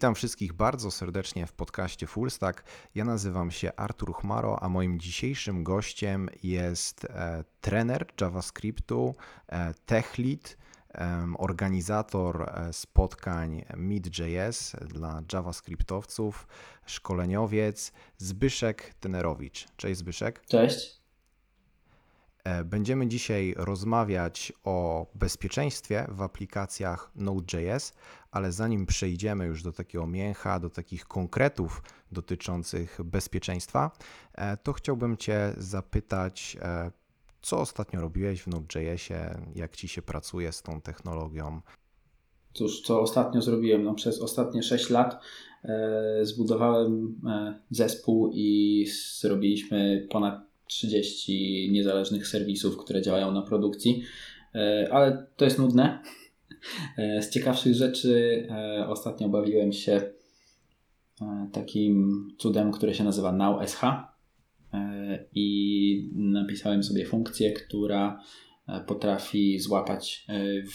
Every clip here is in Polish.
Witam wszystkich bardzo serdecznie w podcaście Fullstack. Ja nazywam się Artur Chmaro, a moim dzisiejszym gościem jest e, trener JavaScriptu, e, TechLead, e, organizator e, spotkań Meet.js dla JavaScriptowców, szkoleniowiec Zbyszek Tenerowicz. Cześć Zbyszek. Cześć. E, będziemy dzisiaj rozmawiać o bezpieczeństwie w aplikacjach Node.js, ale zanim przejdziemy już do takiego mięcha, do takich konkretów dotyczących bezpieczeństwa, e, to chciałbym Cię zapytać, e, co ostatnio robiłeś w Node.jsie, jak Ci się pracuje z tą technologią? Cóż, co ostatnio zrobiłem? No, przez ostatnie 6 lat e, zbudowałem e, zespół i zrobiliśmy ponad 30 niezależnych serwisów, które działają na produkcji, e, ale to jest nudne. E, z ciekawszych rzeczy e, ostatnio bawiłem się takim cudem, które się nazywa NowSH i napisałem sobie funkcję, która potrafi złapać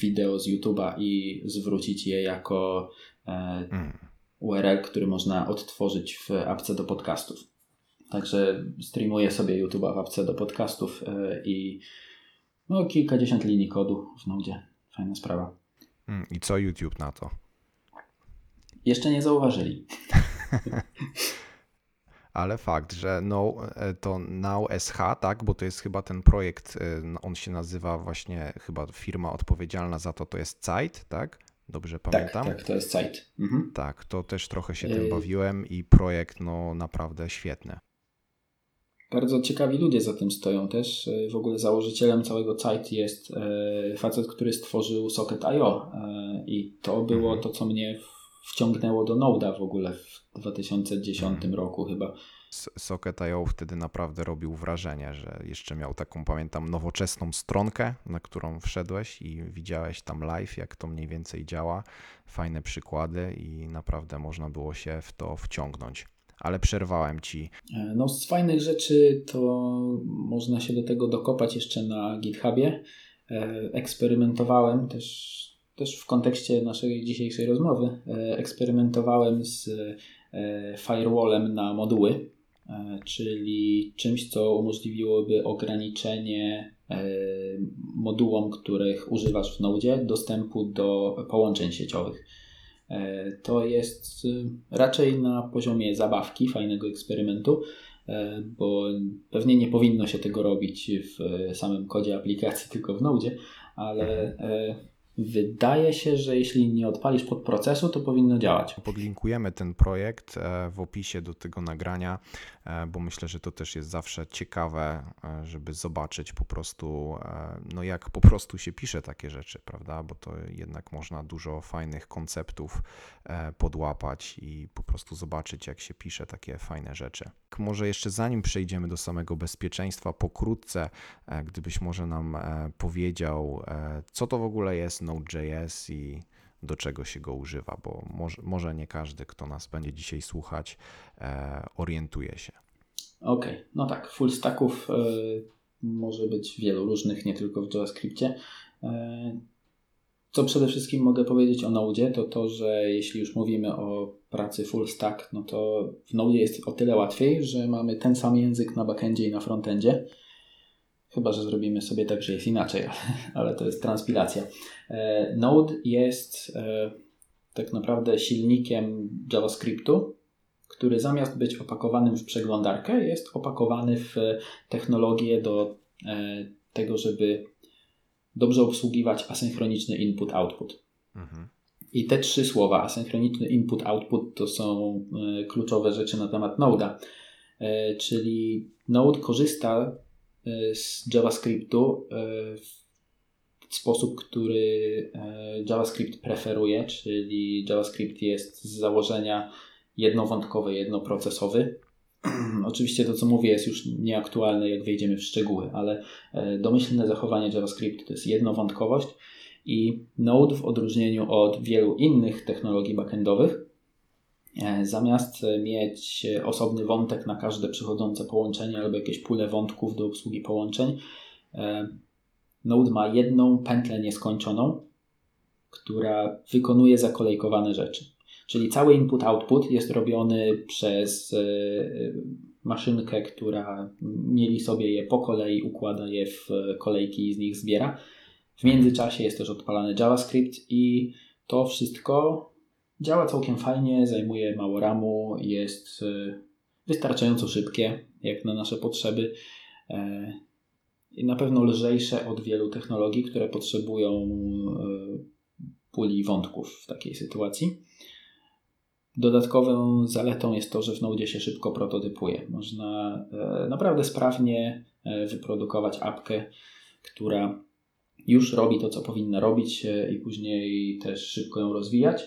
wideo z YouTube'a i zwrócić je jako hmm. URL, który można odtworzyć w apce do podcastów. Także streamuję sobie YouTube'a w apce do podcastów e, i no, kilkadziesiąt linii kodu w Node. Fajna sprawa. Mm, I co YouTube na to? Jeszcze nie zauważyli. Ale fakt, że no, to NowSH, tak, bo to jest chyba ten projekt, e, on się nazywa właśnie, chyba firma odpowiedzialna za to, to jest Zeit, tak? Dobrze tak, pamiętam? Tak, tak to jest Zeit. Mhm. Tak, to też trochę się tym bawiłem i projekt no naprawdę świetny. Bardzo ciekawi ludzie za tym stoją też. E, w ogóle założycielem całego site jest e, facet, który stworzył Socket.io e, i to było mhm. to, co mnie wciągnęło do Node'a w ogóle w 2010 mhm. roku chyba. Socket.io wtedy naprawdę robił wrażenie, że jeszcze miał taką, pamiętam, nowoczesną stronkę, na którą wszedłeś i widziałeś tam live, jak to mniej więcej działa. Fajne przykłady i naprawdę można było się w to wciągnąć ale przerwałem ci. E, no, z fajnych rzeczy to można się do tego dokopać jeszcze na GitHubie. E, eksperymentowałem też, też w kontekście naszej dzisiejszej rozmowy. E, eksperymentowałem z firewallem na moduły, czyli czymś, co umożliwiłoby ograniczenie modułom, których używasz w Node, dostępu do połączeń sieciowych. E, to jest y, raczej na poziomie zabawki, fajnego eksperymentu, e, bo pewnie nie powinno się tego robić w samym kodzie aplikacji, tylko w Node, ale e, Wydaje się, że jeśli nie odpalisz podprocesu, to powinno działać. Podlinkujemy ten projekt w opisie do tego nagrania, bo myślę, że to też jest zawsze ciekawe, e, żeby zobaczyć po prostu, no jak po prostu się pisze takie rzeczy, prawda? Bo to jednak można dużo fajnych konceptów podłapać i po prostu zobaczyć, jak się pisze takie fajne rzeczy. Może jeszcze zanim przejdziemy do samego bezpieczeństwa, pokrótce, gdybyś może nam powiedział, co to w ogóle jest Node.js i do czego się go używa, bo może, może nie każdy, kto nas będzie dzisiaj słuchać, e, orientuje się. Okej, okay. no tak, full stacków e, może być wielu różnych, nie tylko w JavaScriptie. E, co przede wszystkim mogę powiedzieć o Node, to to, że jeśli już mówimy o pracy full stack, no to w Node jest o tyle łatwiej, że mamy ten sam język na backendzie i na frontendzie. Chyba, że zrobimy sobie tak, że jest inaczej, ale to jest transpilacja. E, Node jest e, tak naprawdę silnikiem JavaScriptu, który zamiast być opakowanym w przeglądarkę, jest opakowany w technologię do e, tego, żeby dobrze obsługiwać asynchroniczny input-output. Mhm. I te trzy słowa, asynchroniczny input-output, to są kluczowe rzeczy na temat Node'a. Czyli Node korzysta z JavaScriptu e, w sposób, który e, JavaScript preferuje, czyli JavaScript jest z założenia jednowątkowy, jednoprocesowy. Oczywiście to, co mówię, jest już nieaktualne, jak wejdziemy w szczegóły, ale domyślne zachowanie JavaScript to jest jednowątkowość i Node w odróżnieniu od wielu innych technologii backendowych E, zamiast mieć osobny wątek na każde przychodzące połączenie albo jakieś pule wątków do obsługi połączeń, e, Node ma jedną pętlę nieskończoną, która wykonuje zakolejkowane rzeczy. Czyli cały input-output jest robiony przez maszynkę, która mieli sobie je po kolei, układa je w kolejki i z nich zbiera. W międzyczasie jest też odpalany JavaScript i to wszystko działa całkiem fajnie, zajmuje mało ramu, jest wystarczająco szybkie jak na nasze potrzeby i na pewno lżejsze od wielu technologii, które potrzebują puli wątków w takiej sytuacji. Dodatkową zaletą jest to, że w Node się szybko prototypuje. Można e, naprawdę sprawnie e, wyprodukować apkę, która już robi to, co powinna robić e, i później też szybko ją rozwijać.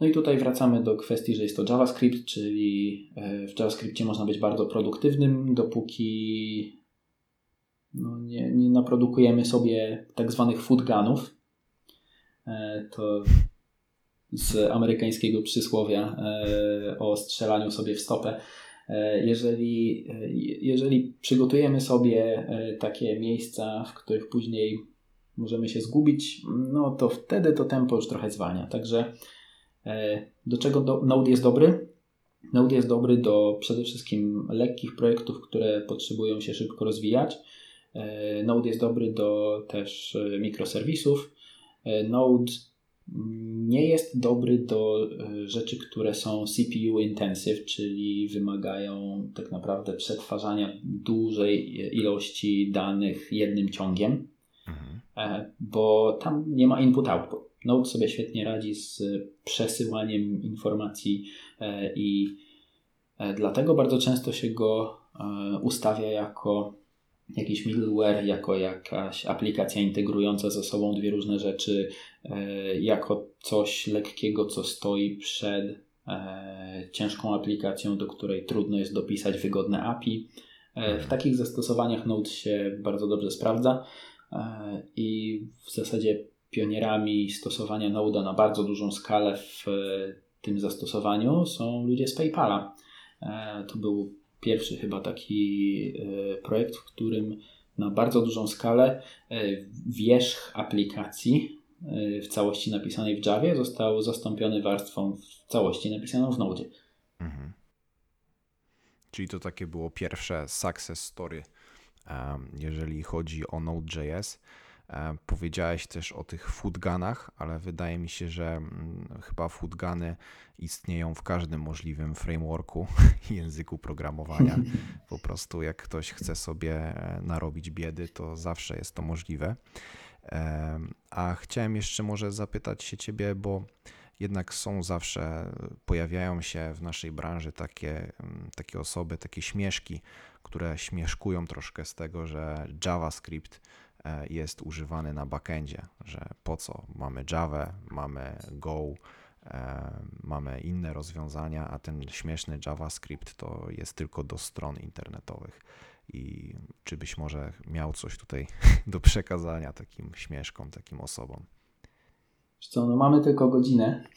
No i tutaj wracamy do kwestii, że jest to JavaScript, czyli w JavaScriptie można być bardzo produktywnym, dopóki no, nie, nie naprodukujemy sobie tak zwanych food gunów. To z amerykańskiego przysłowia e, o strzelaniu sobie w stopę. E, jeżeli, e, jeżeli przygotujemy sobie takie miejsca, w których później możemy się zgubić, no to wtedy to tempo już trochę zwalnia. Także do czego do, Node jest dobry? Node jest dobry do przede wszystkim lekkich projektów, które potrzebują się szybko rozwijać. Node jest dobry do też mikroserwisów. Node nie jest dobry do e, rzeczy, które są CPU intensive, czyli wymagają tak naprawdę przetwarzania dużej ilości danych jednym ciągiem, mhm. E, bo tam nie ma input-output. Node sobie świetnie radzi z przesyłaniem informacji e, i dlatego bardzo często się go ustawia jako jakiś middleware, jako jakaś aplikacja integrująca ze sobą dwie różne rzeczy, e, jako coś lekkiego, co stoi przed e, ciężką aplikacją, do której trudno jest dopisać wygodne API. E, w mhm. takich zastosowaniach Node się bardzo dobrze sprawdza i w zasadzie pionierami stosowania Node'a na bardzo dużą skalę w tym zastosowaniu są ludzie z PayPala. To był pierwszy chyba taki e, projekt, w którym na bardzo dużą skalę e, wierzch aplikacji e, w całości napisanej w Javie został zastąpiony warstwą w całości napisaną w Node. Mhm. Czyli to takie było pierwsze success story, jeżeli chodzi o Node.js. E, powiedziałeś też o tych foodgunach, ale wydaje mi się, że mm, chyba foodguny istnieją w każdym możliwym frameworku języku programowania. Po prostu jak ktoś chce sobie e, narobić biedy, to zawsze jest to możliwe. A chciałem jeszcze może zapytać się ciebie, bo jednak są zawsze, pojawiają się w naszej branży takie, mm, takie osoby, takie śmieszki, które śmieszkują troszkę z tego, że JavaScript E, jest używany na backendzie, że po co mamy Java, mamy Go, e, mamy inne rozwiązania, a ten śmieszny JavaScript to jest tylko do stron internetowych. I czy byś może miał coś tutaj do przekazania takim śmieszkom, takim osobom? Co, no mamy tylko godzinę.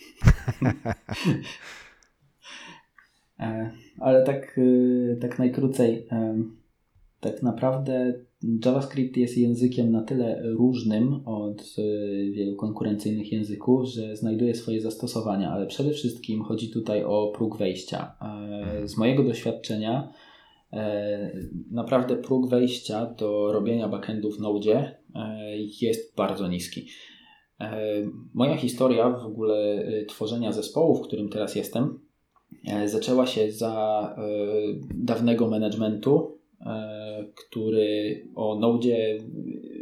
E, ale tak, tak najkrócej. Tak naprawdę JavaScript jest językiem na tyle różnym od e, wielu konkurencyjnych języków, że znajduje swoje zastosowania, ale przede wszystkim chodzi tutaj o próg wejścia. E, z mojego doświadczenia e, naprawdę próg wejścia do robienia backendu w Node jest bardzo niski. Moja historia w ogóle tworzenia zespołu, w którym teraz jestem, zaczęła się za dawnego managementu E, który o Node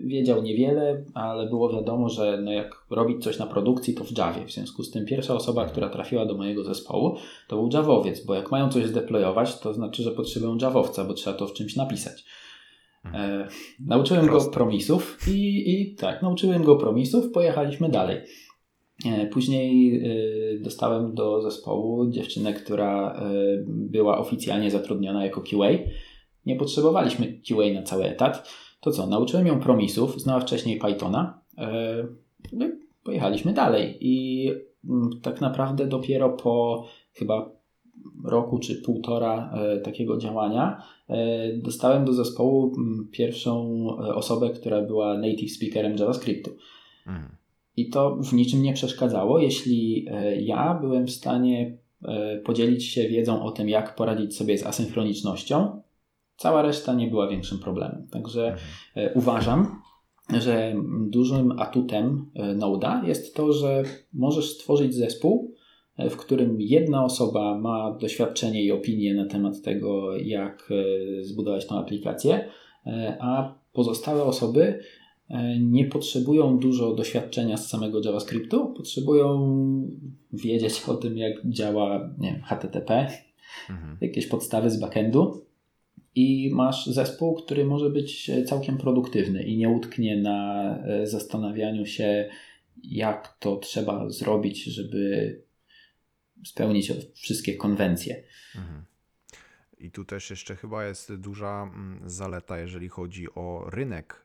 wiedział niewiele, ale było wiadomo, że no jak robić coś na produkcji, to w Javie. W związku z tym pierwsza osoba, która trafiła do mojego zespołu, to był Javowiec, bo jak mają coś zdeployować, to znaczy, że potrzebują Javowca, bo trzeba to w czymś napisać. E, nauczyłem Proste. go promisów i, i tak, nauczyłem go promisów, pojechaliśmy dalej. E, później e, dostałem do zespołu dziewczynę, która e, była oficjalnie zatrudniona jako QA nie potrzebowaliśmy QA na cały etat. To co, nauczyłem ją promisów, znała wcześniej Pythona, e, no pojechaliśmy dalej i mm, tak naprawdę dopiero po chyba roku czy półtora e, takiego działania e, dostałem do zespołu mm, pierwszą osobę, która była native speakerem JavaScriptu. Mhm. I to w niczym nie przeszkadzało, jeśli ja byłem w stanie podzielić się wiedzą o tym, jak poradzić sobie z asynchronicznością. Cała reszta nie była większym problemem. Także mhm. uważam, że dużym atutem Node'a jest to, że możesz stworzyć zespół, w którym jedna osoba ma doświadczenie i opinię na temat tego, jak e, zbudować tą aplikację, e, a pozostałe osoby e, nie potrzebują dużo doświadczenia z samego JavaScriptu, potrzebują wiedzieć o tym, jak działa nie wiem, HTTP, mhm. jakieś podstawy z backendu. I masz zespół, który może być całkiem produktywny i nie utknie na zastanawianiu się, jak to trzeba zrobić, żeby spełnić wszystkie konwencje. Mhm. I tu też jeszcze chyba jest duża mm, zaleta, jeżeli chodzi o rynek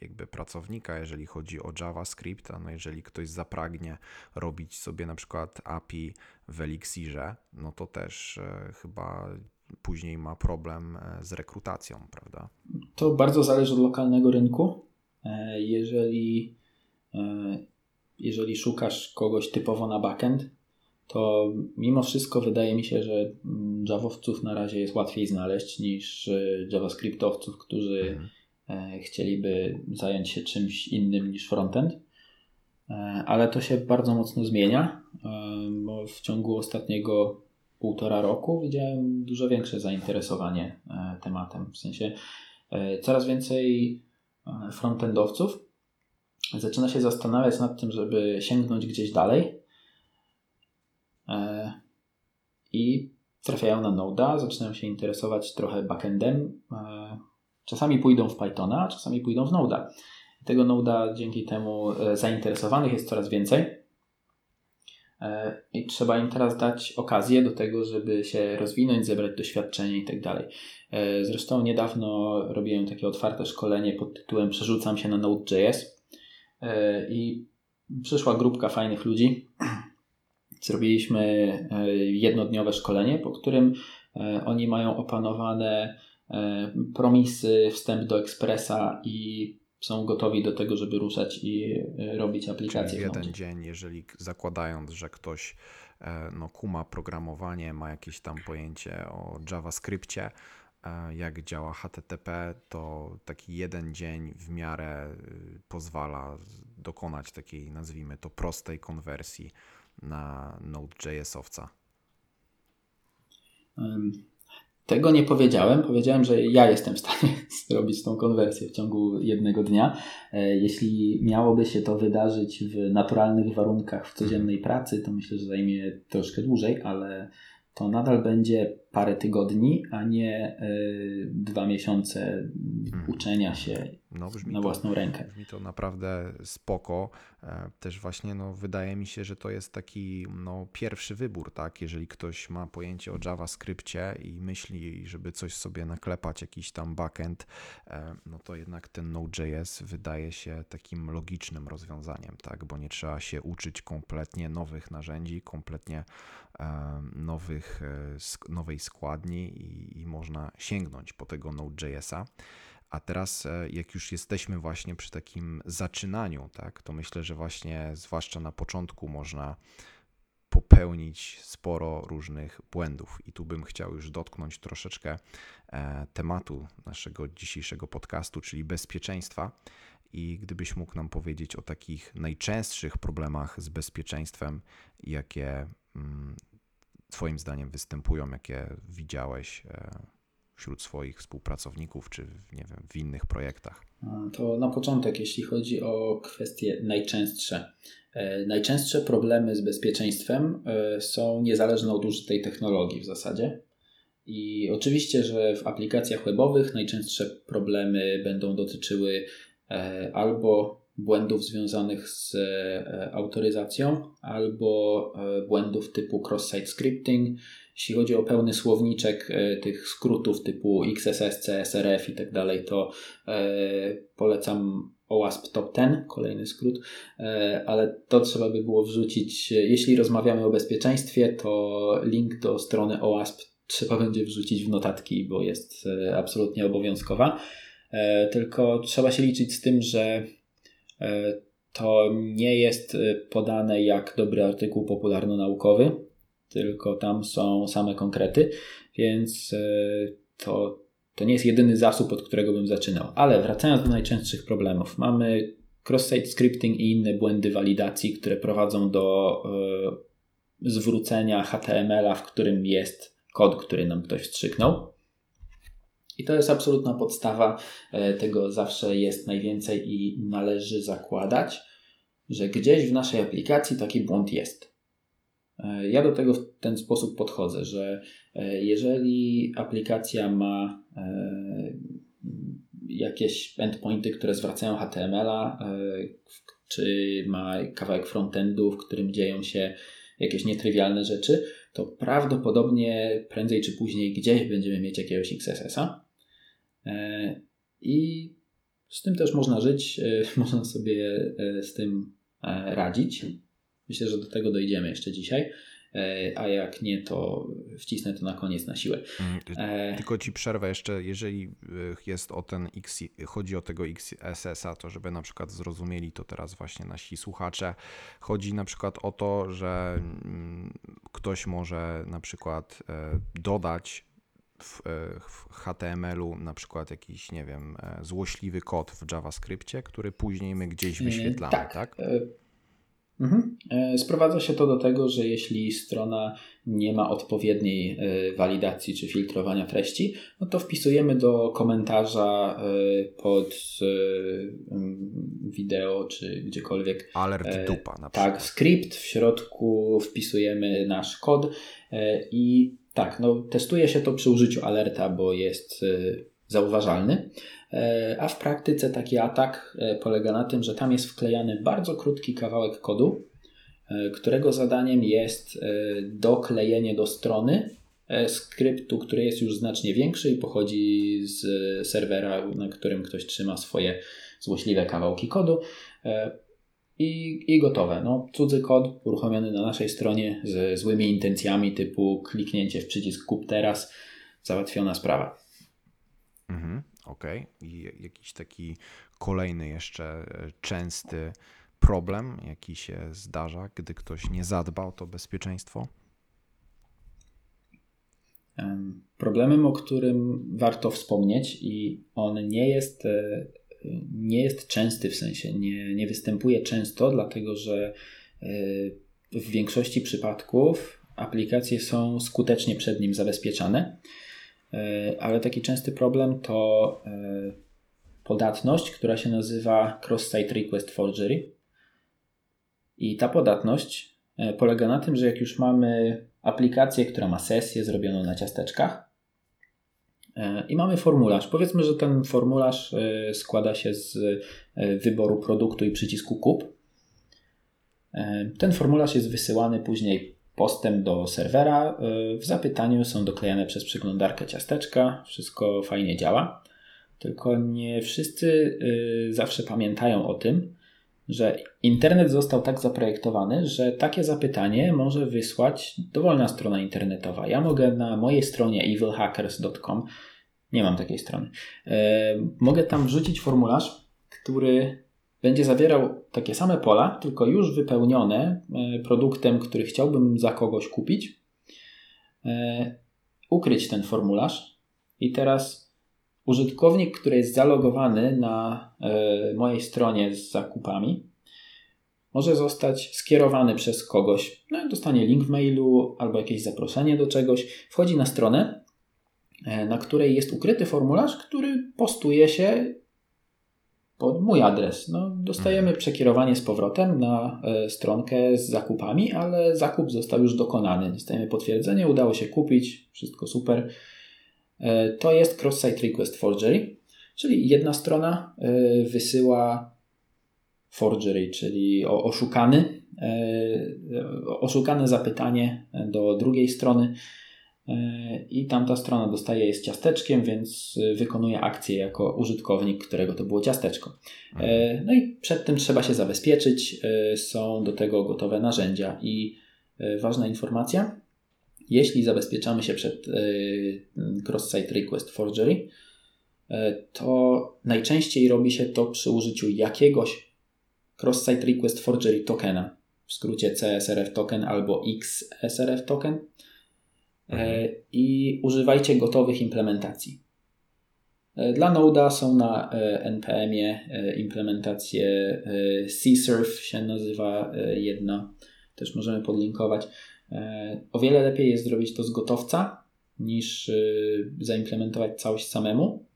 jakby pracownika, jeżeli chodzi o JavaScript, a no jeżeli ktoś zapragnie robić sobie na przykład API w Elixirze, no to też e, chyba później ma problem e, z rekrutacją, prawda? To bardzo zależy od lokalnego rynku. E, jeżeli, jeżeli szukasz kogoś typowo na backend, to mimo wszystko wydaje mi się, że Javowców na razie jest łatwiej znaleźć niż e, JavaScriptowców, którzy mhm. E, chcieliby zająć się czymś innym niż frontend. E, ale to się bardzo mocno zmienia, bo w ciągu ostatniego półtora roku widziałem dużo większe zainteresowanie tematem. W sensie coraz więcej frontendowców zaczyna się zastanawiać nad tym, żeby sięgnąć gdzieś dalej i trafiają na Node'a, zaczynają się interesować trochę backendem. E, czasami pójdą w Pythona, czasami pójdą w Node'a. Tego Node'a dzięki temu e, zainteresowanych jest coraz więcej. I trzeba im teraz dać okazję do tego, żeby się rozwinąć, zebrać doświadczenie i tak dalej. Zresztą niedawno robiłem takie otwarte szkolenie pod tytułem Przerzucam się na Node.js i przyszła grupka fajnych ludzi, Zrobiliśmy e, jednodniowe szkolenie, po którym e, oni mają opanowane e, promisy, wstęp do Expressa i są gotowi do tego, żeby ruszać i robić aplikację. Czyli jeden dzień, jeżeli zakładając, że ktoś no, kuma programowanie, ma jakieś tam pojęcie o JavaScriptie, jak działa HTTP, to taki jeden dzień w miarę pozwala dokonać takiej, nazwijmy to, prostej konwersji na Node.js-owca? Tego nie powiedziałem. Powiedziałem, że ja jestem w stanie zrobić tą konwersję w ciągu jednego dnia. E, jeśli miałoby się to wydarzyć w naturalnych warunkach w codziennej pracy, to myślę, że zajmie troszkę dłużej, ale to nadal będzie parę tygodni, a nie y, dwa miesiące hmm. uczenia się no, na własną to, rękę. Brzmi to naprawdę spoko. E, też właśnie no, wydaje mi się, że to jest taki no, pierwszy wybór, tak? Jeżeli ktoś ma pojęcie o JavaScriptie i myśli, żeby coś sobie naklepać, jakiś tam backend, e, no to jednak ten Node.js wydaje się takim logicznym rozwiązaniem, tak? Bo nie trzeba się uczyć kompletnie nowych narzędzi, kompletnie e, nowych, nowej składni i, i można sięgnąć po tego Node.jsa. A teraz, e, jak już jesteśmy właśnie przy takim zaczynaniu, tak, to myślę, że właśnie zwłaszcza na początku można popełnić sporo różnych błędów. I tu bym chciał już dotknąć troszeczkę e, tematu naszego dzisiejszego podcastu, czyli bezpieczeństwa. I gdybyś mógł nam powiedzieć o takich najczęstszych problemach z bezpieczeństwem, jakie mm, Twoim zdaniem występują, jakie widziałeś e, wśród swoich współpracowników, czy nie wiem, w innych projektach? To na początek, jeśli chodzi o kwestie najczęstsze. E, najczęstsze problemy z bezpieczeństwem e, są niezależne od użytej technologii w zasadzie. I oczywiście, że w aplikacjach webowych najczęstsze problemy będą dotyczyły albo błędów związanych z e, autoryzacją albo e, błędów typu cross-site scripting. Jeśli chodzi o pełny słowniczek e, tych skrótów typu XSS, CSRF i tak dalej, to polecam OWASP Top 10, kolejny skrót, ale to trzeba by było wrzucić, jeśli rozmawiamy o bezpieczeństwie, to link do strony OWASP trzeba będzie wrzucić w notatki, bo jest absolutnie obowiązkowa. Tylko trzeba się liczyć z tym, że to nie jest podane jak dobry artykuł popularno-naukowy, tylko tam są same konkrety, więc to, to nie jest jedyny zasób, od którego bym zaczynał. Ale wracając do najczęstszych problemów, mamy cross-site scripting i inne błędy walidacji, które prowadzą do zwrócenia HTML-a, w którym jest kod, który nam ktoś wstrzyknął. I to jest absolutna podstawa. E, tego zawsze jest najwięcej i należy zakładać, że gdzieś w naszej aplikacji taki błąd jest. E, ja do tego w ten sposób podchodzę, że e, jeżeli aplikacja ma jakieś endpointy, które zwracają HTML-a, czy ma kawałek frontendu, w którym dzieją się jakieś nietrywialne rzeczy, to prawdopodobnie prędzej czy później gdzieś będziemy mieć jakiegoś XSS-a. E, I z tym też można żyć, e, można sobie e, z tym radzić. Myślę, że do tego dojdziemy jeszcze dzisiaj. E, a jak nie, to wcisnę to na koniec na siłę. Mm, e... Tylko ci przerwę jeszcze, jeżeli e, jest o ten X, chodzi o tego XSS-a, to żeby na przykład zrozumieli to teraz właśnie nasi słuchacze, chodzi na przykład o to, że mm, ktoś może na przykład e, dodać w, w HTML-u na przykład jakiś, nie wiem, złośliwy kod w JavaScriptie, który później my gdzieś wyświetlamy, tak? tak? Mhm. E, sprowadza się to do tego, że jeśli strona nie ma odpowiedniej e, walidacji czy filtrowania treści, no to wpisujemy do komentarza e, pod wideo czy gdziekolwiek. Alert dupa na tak, przykład. Tak, skrypt, w środku wpisujemy nasz kod i tak, no, testuje się to przy użyciu alerta, bo jest zauważalny. E, a w praktyce taki atak e, polega na tym, że tam jest wklejany bardzo krótki kawałek kodu, e, którego zadaniem jest doklejenie do strony skryptu, który jest już znacznie większy i pochodzi z serwera, na którym ktoś trzyma swoje złośliwe kawałki kodu. I, i gotowe. No, cudzy kod uruchomiony na naszej stronie z złymi intencjami, typu kliknięcie w przycisk kup teraz, załatwiona sprawa. Mhm. Ok, i jakiś taki kolejny jeszcze e, częsty problem, jaki się zdarza, gdy ktoś nie zadba o to bezpieczeństwo? Problemem, o którym warto wspomnieć, i on nie jest, e, nie jest częsty w sensie, nie, nie występuje często, dlatego że e, w większości przypadków aplikacje są skutecznie przed nim zabezpieczane ale taki częsty problem to e, podatność, która się nazywa Cross-Site Request Forgery. I ta podatność e, polega na tym, że jak już mamy aplikację, która ma sesję zrobioną na ciasteczkach i mamy formularz. Powiedzmy, że ten formularz składa się z wyboru produktu i przycisku kup. Ten formularz jest wysyłany później postem do serwera. Y, w zapytaniu są doklejane przez przeglądarkę ciasteczka, wszystko fajnie działa. Tylko nie wszyscy y, zawsze pamiętają o tym, że internet został tak zaprojektowany, że takie zapytanie może wysłać dowolna strona internetowa. Ja mogę na mojej stronie evilhackers.com, nie mam takiej strony, y, mogę tam wrzucić formularz, który będzie zawierał takie same pola, tylko już wypełnione e, produktem, który chciałbym za kogoś kupić. E, ukryć ten formularz i teraz użytkownik, który jest zalogowany na e, mojej stronie z zakupami, może zostać skierowany przez kogoś. No, dostanie link w mailu albo jakieś zaproszenie do czegoś. Wchodzi na stronę, na której jest ukryty formularz, który postuje się pod mój adres. No, dostajemy mhm. przekierowanie z powrotem na e, stronkę z zakupami, ale zakup został już dokonany. Dostajemy potwierdzenie, udało się kupić, wszystko super. E, to jest cross-site request forgery, czyli jedna strona e, wysyła forgery, czyli oszukany, oszukane zapytanie do drugiej strony i tamta strona dostaje je z ciasteczkiem, więc y, wykonuje akcję jako użytkownik, którego to było ciasteczko. Mhm. No i przed tym trzeba się zabezpieczyć. Są do tego gotowe narzędzia i ważna informacja. Jeśli zabezpieczamy się przed cross-site request forgery, to najczęściej robi się to przy użyciu jakiegoś Cross-Site Request Forgery tokena, w skrócie CSRF token albo XSRF token e, i używajcie gotowych implementacji. E, Dla Node'a są na e, NPM-ie e, implementacje e, CSRF się nazywa e, jedna, też możemy podlinkować. E, O wiele lepiej jest zrobić to z gotowca niż e, zaimplementować całość samemu.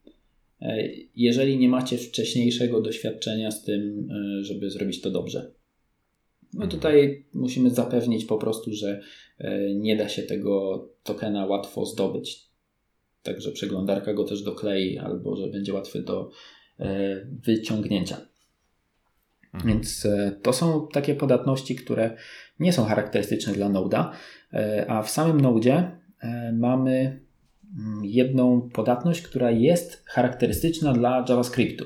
E, Jeżeli nie macie wcześniejszego doświadczenia z tym, e, żeby zrobić to dobrze. No tutaj musimy zapewnić po prostu, że e, nie da się tego tokena łatwo zdobyć. Także przeglądarka go też doklei, albo że będzie łatwy do e, wyciągnięcia. Więc e, to są takie podatności, które nie są charakterystyczne dla Node'a, a w samym Node'zie mamy mm, jedną podatność, która jest charakterystyczna dla JavaScriptu.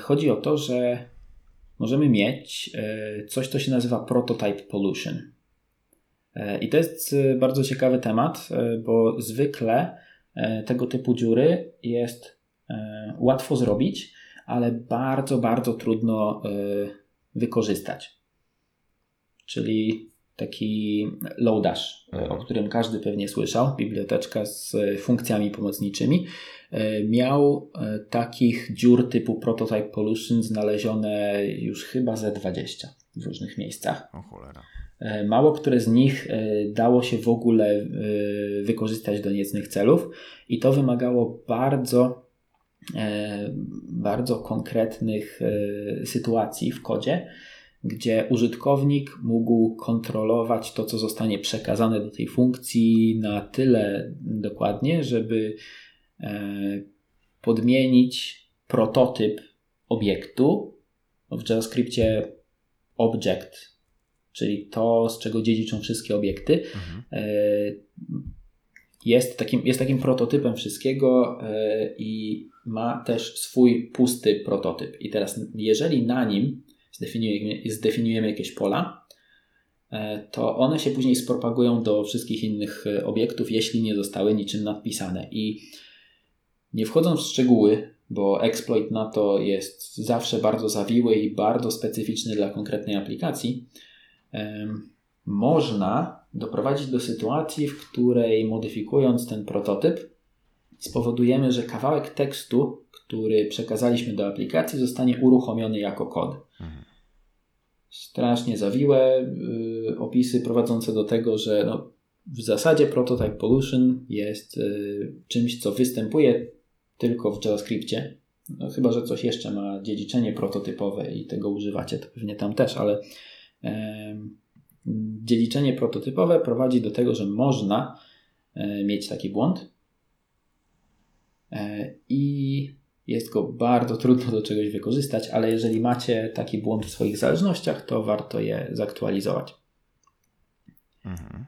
Chodzi o to, że możemy mieć e, coś, co się nazywa Prototype Pollution. E, I to jest e, bardzo ciekawy temat, bo zwykle tego typu dziury jest łatwo zrobić, ale bardzo, bardzo trudno wykorzystać. Czyli taki Lodash, e, o którym każdy pewnie słyszał, biblioteczka z funkcjami pomocniczymi, e, miał e, takich dziur typu Prototype Pollution znalezione już chyba ze 20 w różnych miejscach. O cholera. E, Mało które z nich dało się w ogóle wykorzystać do niecnych celów i to wymagało bardzo, bardzo konkretnych sytuacji w kodzie, gdzie użytkownik mógł kontrolować to, co zostanie przekazane do tej funkcji na tyle dokładnie, żeby e, podmienić prototyp obiektu. W JavaScriptie object czyli to, z czego dziedziczą wszystkie obiekty, Mhm. e, jest takim, jest takim prototypem wszystkiego e, i ma też swój pusty prototyp. I teraz, jeżeli na nim zdefiniujemy, zdefiniujemy jakieś pola, e, to one się później spropagują do wszystkich innych e, obiektów, jeśli nie zostały niczym nadpisane. I nie wchodząc w szczegóły, bo exploit na to jest zawsze bardzo zawiły i bardzo specyficzny dla konkretnej aplikacji, można doprowadzić do sytuacji, w której modyfikując ten prototyp, spowodujemy, że kawałek tekstu, który przekazaliśmy do aplikacji, zostanie uruchomiony jako kod. Strasznie zawiłe y, opisy prowadzące do tego, że no, w zasadzie Prototype Pollution jest y, czymś, co występuje tylko w JavaScriptie. No, chyba, że coś jeszcze ma dziedziczenie prototypowe i tego używacie, to pewnie tam też, ale dziedziczenie prototypowe prowadzi do tego, że można e, mieć taki błąd e, i jest go bardzo trudno do czegoś wykorzystać, ale jeżeli macie taki błąd w swoich zależnościach, to warto je zaktualizować. Mhm.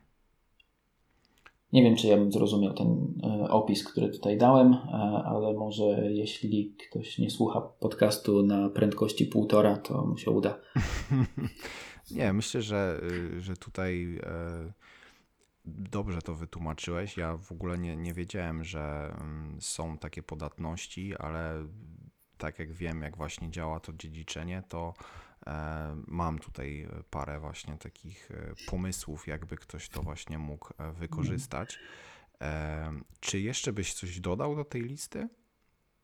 Nie wiem, czy ja bym zrozumiał ten e, opis, który tutaj dałem, e, ale może jeśli ktoś nie słucha podcastu na prędkości półtora, to mu się uda. Nie, myślę, że, y, że tutaj e, dobrze to wytłumaczyłeś. Ja w ogóle nie, nie wiedziałem, że mm, są takie podatności, ale tak jak wiem, jak właśnie działa to dziedziczenie, to e, mam tutaj parę właśnie takich e, pomysłów, jakby ktoś to właśnie mógł e, wykorzystać. Czy jeszcze byś coś dodał do tej listy?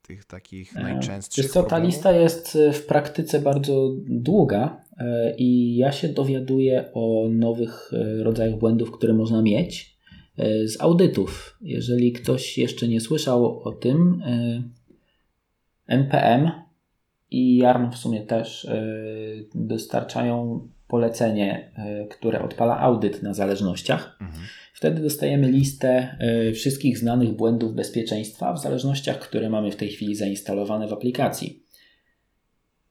Tych takich E, najczęstszych Wiesz co, ta lista jest e, w praktyce bardzo długa e, i ja się dowiaduję o nowych rodzajach błędów, które można mieć z audytów. Jeżeli ktoś jeszcze nie słyszał o tym, NPM i Yarn w sumie też dostarczają polecenie, e, które odpala audyt na zależnościach. Mhm. Wtedy dostajemy listę e, wszystkich znanych błędów bezpieczeństwa w zależnościach, które mamy w tej chwili zainstalowane w aplikacji.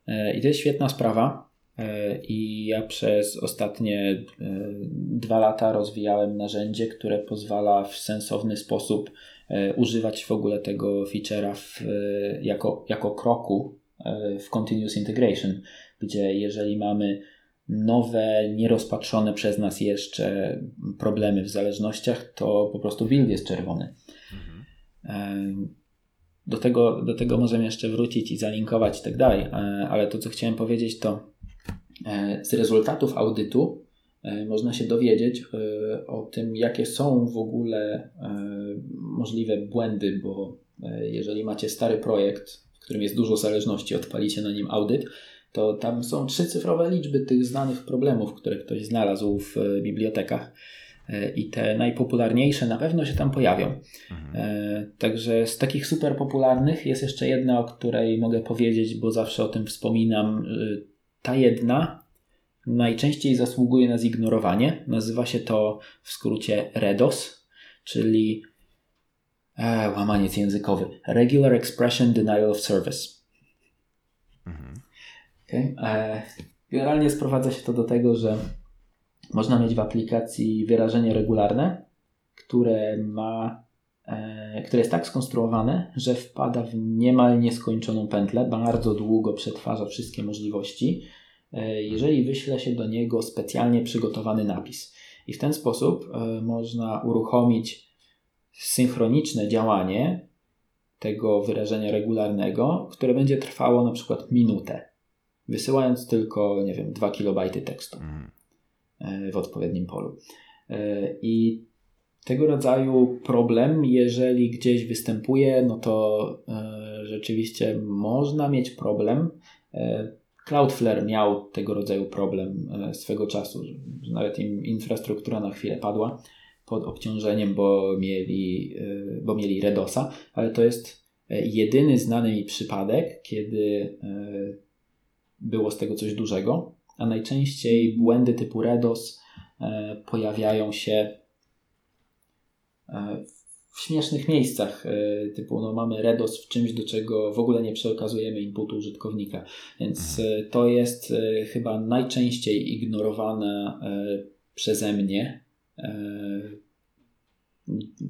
E, I to jest świetna sprawa. I ja przez ostatnie dwa lata rozwijałem narzędzie, które pozwala w sensowny sposób używać w ogóle tego feature'a w, jako, jako kroku w Continuous Integration, gdzie jeżeli mamy nowe, nierozpatrzone przez nas jeszcze problemy w zależnościach, to po prostu build jest czerwony. Mhm. Do tego, do tego możemy jeszcze wrócić i zalinkować i tak dalej, e, ale to, co chciałem powiedzieć, to e, z rezultatów audytu e, można się dowiedzieć o tym, jakie są w ogóle możliwe błędy, bo jeżeli macie stary projekt, w którym jest dużo zależności, odpalicie na nim audyt, to tam są trzycyfrowe liczby tych znanych problemów, które ktoś znalazł w bibliotekach i te najpopularniejsze na pewno się tam pojawią. Mhm. E, także z takich super popularnych jest jeszcze jedna, o której mogę powiedzieć, bo zawsze o tym wspominam. E, ta jedna najczęściej zasługuje na zignorowanie. Nazywa się to w skrócie REDOS, czyli e, łamaniec językowy Regular Expression Denial of Service. Mhm. E, generalnie sprowadza się to do tego, że można mieć w aplikacji wyrażenie regularne, które ma, e, które jest tak skonstruowane, że wpada w niemal nieskończoną pętlę, bardzo długo przetwarza wszystkie możliwości, e, jeżeli wyśle się do niego specjalnie przygotowany napis. I w ten sposób można uruchomić synchroniczne działanie tego wyrażenia regularnego, które będzie trwało na przykład minutę, wysyłając tylko, nie wiem, 2 KB tekstu. Mm. E, w odpowiednim polu. E, I tego rodzaju problem, jeżeli gdzieś występuje, no to e, rzeczywiście można mieć problem. Cloudflare miał tego rodzaju problem swego czasu, że nawet im infrastruktura na chwilę padła pod obciążeniem, bo mieli, bo mieli Redosa, ale to jest jedyny znany mi przypadek, kiedy było z tego coś dużego a najczęściej błędy typu REDOS e, pojawiają się e, w śmiesznych miejscach, e, typu no mamy REDOS w czymś, do czego w ogóle nie przekazujemy inputu użytkownika. Więc mhm. to jest chyba najczęściej ignorowana przeze mnie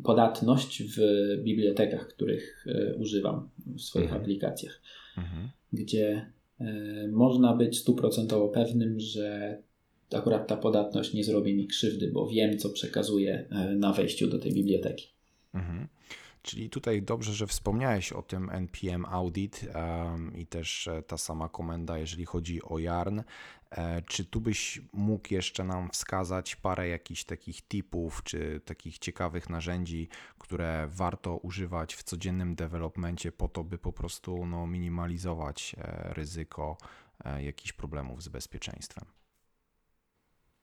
podatność w bibliotekach, których używam w swoich mhm. aplikacjach, mhm. gdzie można być stuprocentowo pewnym, że akurat ta podatność nie zrobi mi krzywdy, bo wiem, co przekazuję e, na wejściu do tej biblioteki. Mhm. Czyli tutaj dobrze, że wspomniałeś o tym npm audit i też e, ta sama komenda, jeżeli chodzi o yarn. E, czy tu byś mógł jeszcze nam wskazać parę jakichś takich tipów, czy takich ciekawych narzędzi, które warto używać w codziennym developmencie po to, by po prostu no, minimalizować e, ryzyko jakichś problemów z bezpieczeństwem?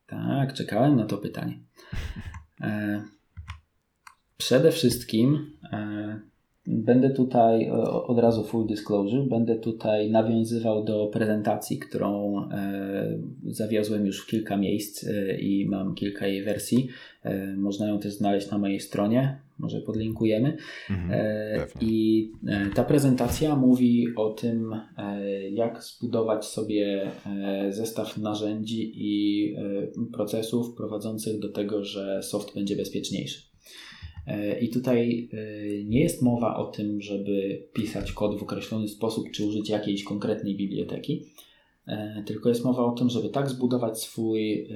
Tak, czekałem na to pytanie. Przede wszystkim e, będę tutaj od razu full disclosure, będę tutaj nawiązywał do prezentacji, którą e, zawiozłem już w kilka miejsc e, i mam kilka jej wersji. Można ją też znaleźć na mojej stronie, może podlinkujemy. Mhm, I ta prezentacja mówi o tym, jak zbudować sobie zestaw narzędzi i procesów prowadzących do tego, że soft będzie bezpieczniejszy. E, I tutaj e, nie jest mowa o tym, żeby pisać kod w określony sposób, czy użyć jakiejś konkretnej biblioteki, e, tylko jest mowa o tym, żeby tak zbudować swój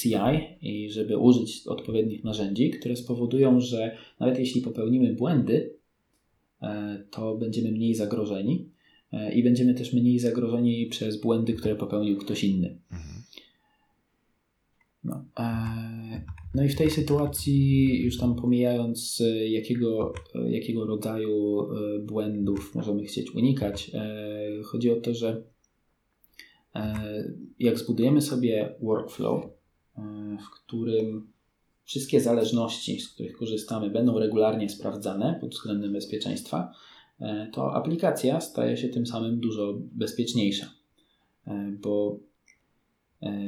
CI i żeby użyć odpowiednich narzędzi, które spowodują, że nawet jeśli popełnimy błędy, to będziemy mniej zagrożeni i będziemy też mniej zagrożeni przez błędy, które popełnił ktoś inny. Mhm. No, no i w tej sytuacji, już tam pomijając e, jakiego, e, jakiego rodzaju e, błędów możemy chcieć unikać, chodzi o to, że jak zbudujemy sobie workflow, w którym wszystkie zależności, z których korzystamy, będą regularnie sprawdzane pod względem bezpieczeństwa, to aplikacja staje się tym samym dużo bezpieczniejsza. Bo E,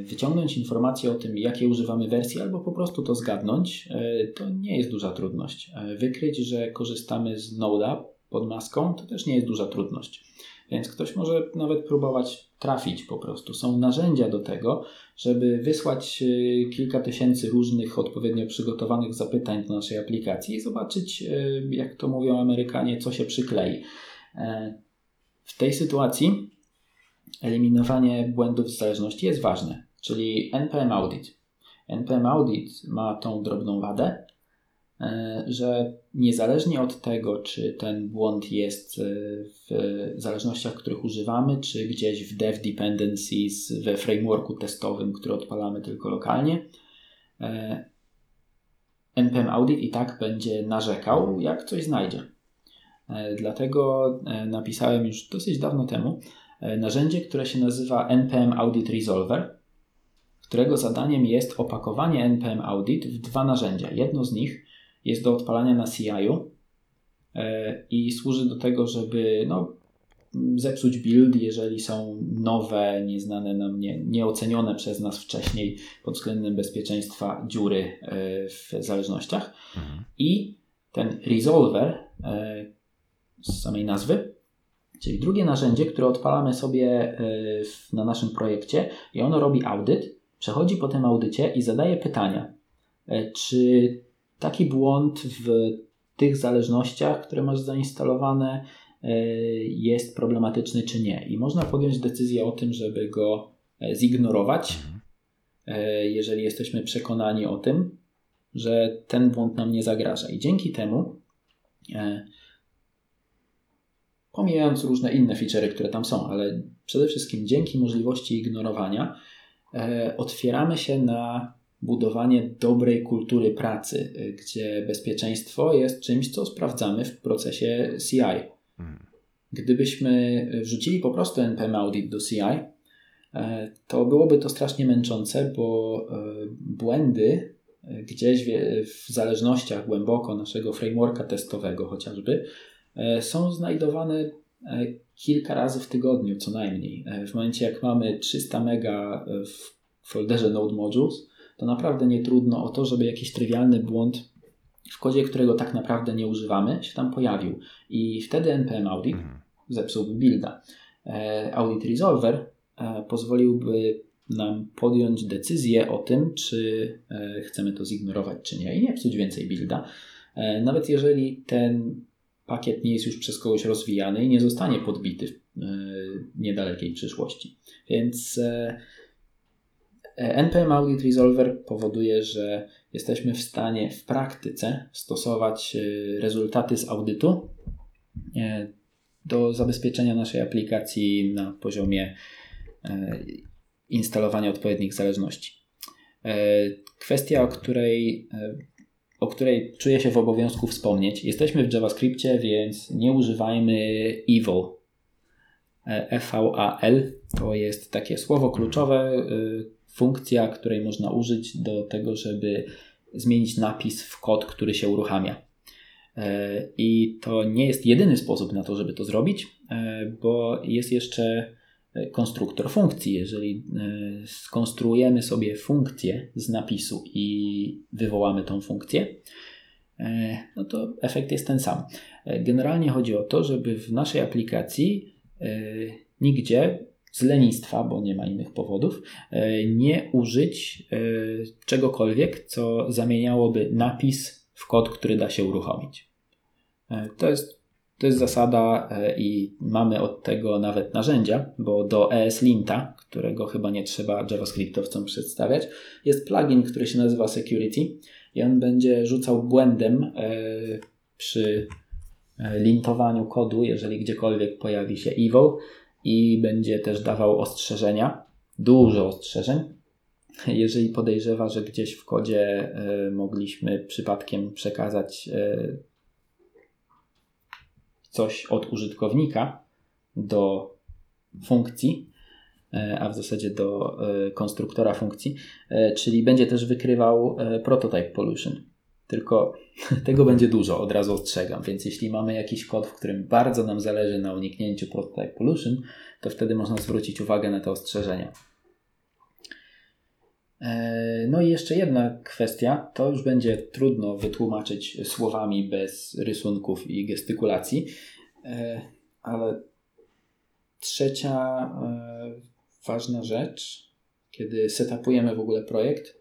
wyciągnąć informacje o tym, jakie używamy wersji, albo po prostu to zgadnąć, e, to nie jest duża trudność. E, wykryć, że korzystamy z Node'a pod maską, to też nie jest duża trudność. Więc ktoś może nawet próbować trafić po prostu. Są narzędzia do tego, żeby wysłać kilka tysięcy różnych odpowiednio przygotowanych zapytań do naszej aplikacji i zobaczyć, jak to mówią Amerykanie, co się przyklei. W tej sytuacji eliminowanie błędów z zależności jest ważne, czyli NPM Audit. NPM Audit ma tą drobną wadę, e, że niezależnie od tego, czy ten błąd jest e, w zależnościach, których używamy, czy gdzieś w dev dependencies, we frameworku testowym, który odpalamy tylko lokalnie, e, npm audit i tak będzie narzekał, jak coś znajdzie. Dlatego napisałem już dosyć dawno temu narzędzie, które się nazywa npm audit resolver którego zadaniem jest opakowanie npm audit w dwa narzędzia. Jedno z nich jest do odpalania na CI-u e, i służy do tego, żeby no, zepsuć build, jeżeli są nowe, nieznane nam, nie, nieocenione przez nas wcześniej pod względem bezpieczeństwa dziury e, w zależnościach. Mhm. I ten resolver e, z samej nazwy, czyli drugie narzędzie, które odpalamy sobie na naszym projekcie i ono robi audyt przechodzi po tym audycie i zadaje pytania, e, czy taki błąd w tych zależnościach, które masz zainstalowane, e, jest problematyczny czy nie. I można podjąć decyzję o tym, żeby go e, zignorować, jeżeli jesteśmy przekonani o tym, że ten błąd nam nie zagraża. I dzięki temu, pomijając różne inne feature'y, które tam są, ale przede wszystkim dzięki możliwości ignorowania, E, otwieramy się na budowanie dobrej kultury pracy, e, gdzie bezpieczeństwo jest czymś, co sprawdzamy w procesie CI. Hmm. Gdybyśmy wrzucili po prostu NPM Audit do CI, e, to byłoby to strasznie męczące, bo błędy gdzieś w zależnościach głęboko naszego frameworka testowego chociażby są znajdowane kilka razy w tygodniu co najmniej. E, w momencie jak mamy 300 mega w folderze Node Modules, to naprawdę nie trudno o to, żeby jakiś trywialny błąd w kodzie, którego tak naprawdę nie używamy, się tam pojawił. I wtedy npm audit mhm. zepsułby builda. E, audit resolver e, pozwoliłby nam podjąć decyzję o tym, czy chcemy to zignorować, czy nie, i nie psuć więcej builda. Nawet jeżeli ten pakiet nie jest już przez kogoś rozwijany i nie zostanie podbity w e, niedalekiej przyszłości. Więc e, NPM Audit Resolver powoduje, że jesteśmy w stanie w praktyce stosować e, rezultaty z audytu do zabezpieczenia naszej aplikacji na poziomie instalowania odpowiednich zależności. Kwestia, o której o której czuję się w obowiązku wspomnieć. Jesteśmy w JavaScriptie, więc nie używajmy evil. EVAL to jest takie słowo kluczowe, y, funkcja, której można użyć do tego, żeby zmienić napis w kod, który się uruchamia. E, I to nie jest jedyny sposób na to, żeby to zrobić, e, bo jest jeszcze konstruktor funkcji. Jeżeli e, skonstruujemy sobie funkcję z napisu i wywołamy tą funkcję, e, no to efekt jest ten sam. E, generalnie chodzi o to, żeby w naszej aplikacji nigdzie z lenistwa, bo nie ma innych powodów, nie użyć czegokolwiek, co zamieniałoby napis w kod, który da się uruchomić. To jest to jest zasada e, i mamy od tego nawet narzędzia, bo do ESLinta, którego chyba nie trzeba JavaScriptowcom przedstawiać, jest plugin, który się nazywa Security i on będzie rzucał błędem e, przy e, lintowaniu kodu, jeżeli gdziekolwiek pojawi się evil i będzie też dawał ostrzeżenia, dużo ostrzeżeń, jeżeli podejrzewa, że gdzieś w kodzie mogliśmy przypadkiem przekazać coś od użytkownika do funkcji, e, a w zasadzie do e, konstruktora funkcji, e, czyli będzie też wykrywał prototype pollution. Tylko tego będzie dużo, od razu ostrzegam. Więc jeśli mamy jakiś kod, w którym bardzo nam zależy na uniknięciu prototype pollution, to wtedy można zwrócić uwagę na te ostrzeżenia. No i jeszcze jedna kwestia, to już będzie trudno wytłumaczyć słowami bez rysunków i gestykulacji, e, ale trzecia e, ważna rzecz, kiedy setupujemy w ogóle projekt,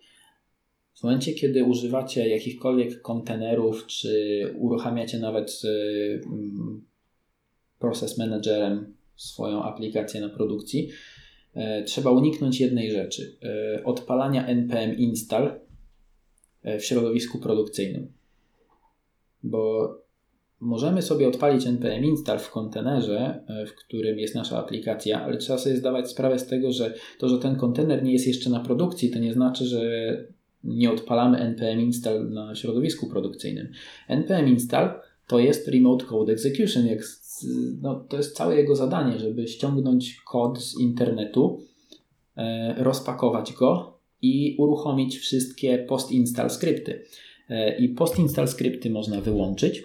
w momencie, kiedy używacie jakichkolwiek kontenerów, czy uruchamiacie nawet Process Managerem swoją aplikację na produkcji, E, trzeba uniknąć jednej rzeczy: e, odpalania npm install e, w środowisku produkcyjnym. bo możemy sobie odpalić npm install w kontenerze, e, w którym jest nasza aplikacja, ale trzeba sobie zdawać sprawę z tego, że to, że ten kontener nie jest jeszcze na produkcji, to nie znaczy, że nie odpalamy npm install na środowisku produkcyjnym. npm install to jest remote code execution, jak, no, to jest całe jego zadanie, żeby ściągnąć kod z internetu, e, rozpakować go i uruchomić wszystkie post-install skrypty. E, I post-install skrypty można wyłączyć,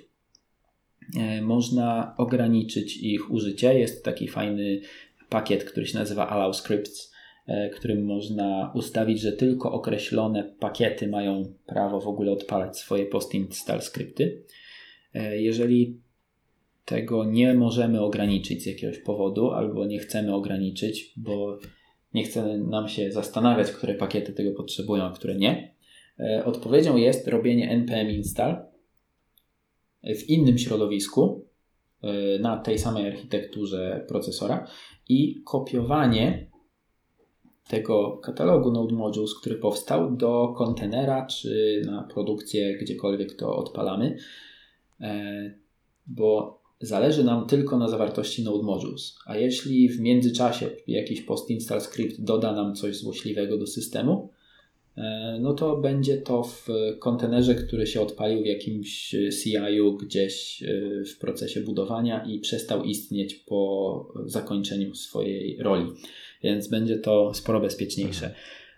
e, można ograniczyć ich użycie. Jest taki fajny pakiet, który się nazywa Allow Scripts, którym można ustawić, że tylko określone pakiety mają prawo w ogóle odpalać swoje post-install skrypty. Jeżeli tego nie możemy ograniczyć z jakiegoś powodu, albo nie chcemy ograniczyć, bo nie chce nam się zastanawiać, które pakiety tego potrzebują, a które nie, E, odpowiedzią jest robienie npm install w innym środowisku e, na tej samej architekturze procesora i kopiowanie tego katalogu Node Modules, który powstał do kontenera czy na produkcję, gdziekolwiek to odpalamy, e, bo zależy nam tylko na zawartości Node Modules. A jeśli w międzyczasie jakiś post-install script doda nam coś złośliwego do systemu, E, no to będzie to w kontenerze, który się odpalił w jakimś CI-u gdzieś e, w procesie budowania i przestał istnieć po zakończeniu swojej roli. Więc będzie to sporo bezpieczniejsze.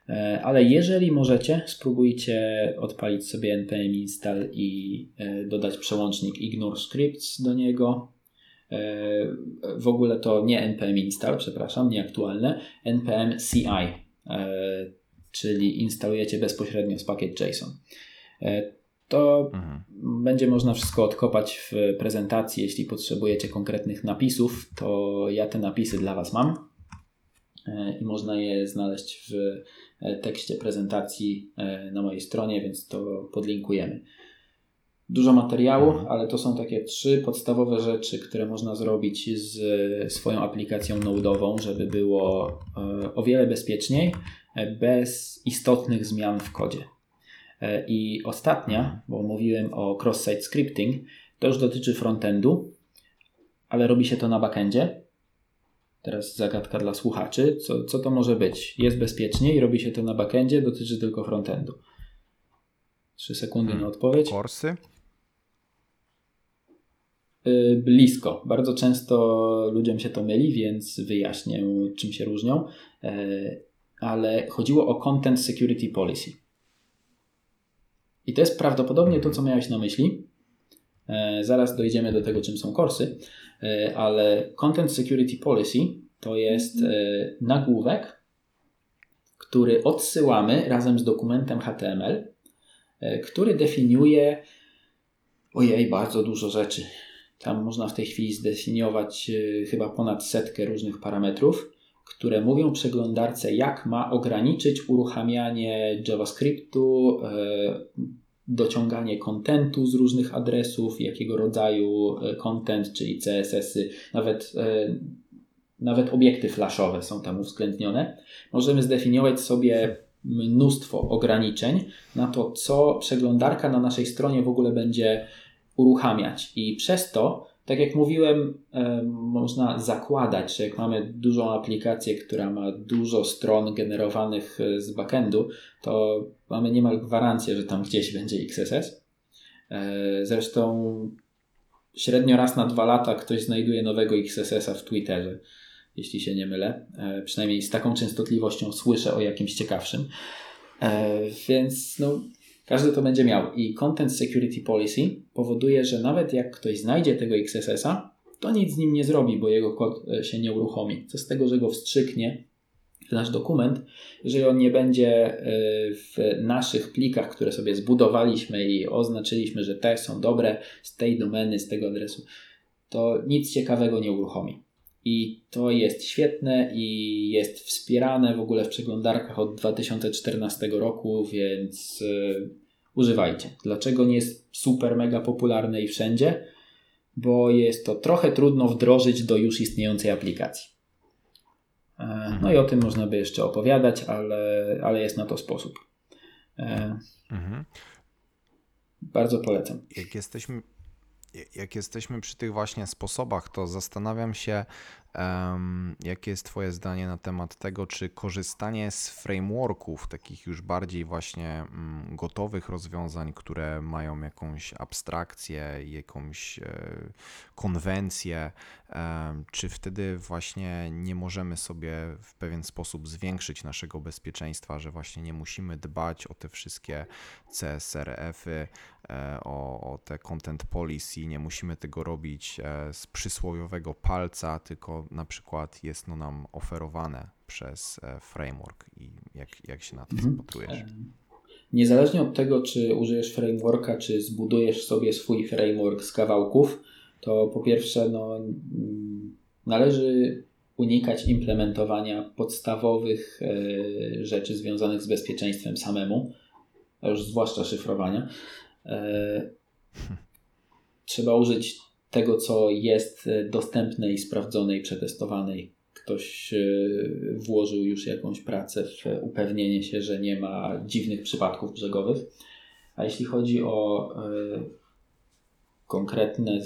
E, ale jeżeli możecie, spróbujcie odpalić sobie npm install i dodać przełącznik ignore scripts do niego. W ogóle to nie npm install, przepraszam, nieaktualne, npm ci czyli instalujecie bezpośrednio z pakiet JSON. E, to mhm. będzie można wszystko odkopać w prezentacji. Jeśli potrzebujecie konkretnych napisów, to ja te napisy dla Was mam e, i można je znaleźć w e, tekście prezentacji na mojej stronie, więc to podlinkujemy. Dużo materiału, mhm. ale to są takie trzy podstawowe rzeczy, które można zrobić z swoją aplikacją Node'ową, żeby było o wiele bezpieczniej bez istotnych zmian w kodzie. E, I ostatnia, bo mówiłem o cross-site scripting, to już dotyczy frontendu, ale robi się to na backendzie. Teraz zagadka dla słuchaczy. Co, co to może być? Jest bezpiecznie i robi się to na backendzie, dotyczy tylko frontendu. Trzy sekundy hmm. na odpowiedź. Forsy? Y, blisko. Bardzo często ludziom się to myli, więc wyjaśnię, czym się różnią. E, ale chodziło o Content Security Policy. I to jest prawdopodobnie to, co miałeś na myśli. E, zaraz dojdziemy do tego, czym są korsy, e, ale Content Security Policy to jest e, nagłówek, który odsyłamy razem z dokumentem HTML, który definiuje ojej, bardzo dużo rzeczy. Tam można w tej chwili zdefiniować chyba ponad setkę różnych parametrów które mówią przeglądarce, jak ma ograniczyć uruchamianie JavaScriptu, dociąganie kontentu z różnych adresów, jakiego rodzaju e, content, czyli CSS-y, nawet, e, nawet obiekty flashowe są tam uwzględnione. Możemy zdefiniować sobie mnóstwo ograniczeń na to, co przeglądarka na naszej stronie w ogóle będzie uruchamiać, i przez to tak jak mówiłem, e, można zakładać, że jak mamy dużą aplikację, która ma dużo stron generowanych e, z backendu, to mamy niemal gwarancję, że tam gdzieś będzie XSS. E, zresztą średnio raz na dwa lata ktoś znajduje nowego XSS-a w Twitterze, jeśli się nie mylę. Przynajmniej z taką częstotliwością słyszę o jakimś ciekawszym. Więc no, każdy to będzie miał. I Content Security Policy powoduje, że nawet jak ktoś znajdzie tego XSS-a, to nic z nim nie zrobi, bo jego kod e, się nie uruchomi. Co z tego, że go wstrzyknie nasz dokument, jeżeli on nie będzie e, w naszych plikach, które sobie zbudowaliśmy i oznaczyliśmy, że te są dobre z tej domeny, z tego adresu, to nic ciekawego nie uruchomi. I to jest świetne i jest wspierane w ogóle w przeglądarkach od 2014 roku, więc yy, używajcie. Dlaczego nie jest super, mega popularne i wszędzie? Bo jest to trochę trudno wdrożyć do już istniejącej aplikacji. E, no i o tym można by jeszcze opowiadać, ale, ale jest na to sposób. E, mhm. bardzo polecam. Jak jesteśmy, jak jesteśmy przy tych właśnie sposobach, to zastanawiam się, um, jakie jest Twoje zdanie na temat tego, czy korzystanie z frameworków, takich już bardziej właśnie um, gotowych rozwiązań, które mają jakąś abstrakcję, jakąś e, konwencję, e, czy wtedy właśnie nie możemy sobie w pewien sposób zwiększyć naszego bezpieczeństwa, że właśnie nie musimy dbać o te wszystkie CSRF-y, e, o, o te content policy, nie musimy tego robić e, z przysłowiowego palca, tylko na przykład jest no nam oferowane przez e, framework i jak, jak się na to Mhm. zapatrujesz? Niezależnie od tego, czy użyjesz frameworka, czy zbudujesz sobie swój framework z kawałków, to po pierwsze no, mm, należy unikać implementowania podstawowych e, rzeczy związanych z bezpieczeństwem samemu, a już zwłaszcza szyfrowania. E, trzeba użyć tego, co jest e, dostępne i sprawdzone i przetestowane. Ktoś e, włożył już jakąś pracę w upewnienie się, że nie ma dziwnych przypadków brzegowych. A jeśli chodzi o e, konkretne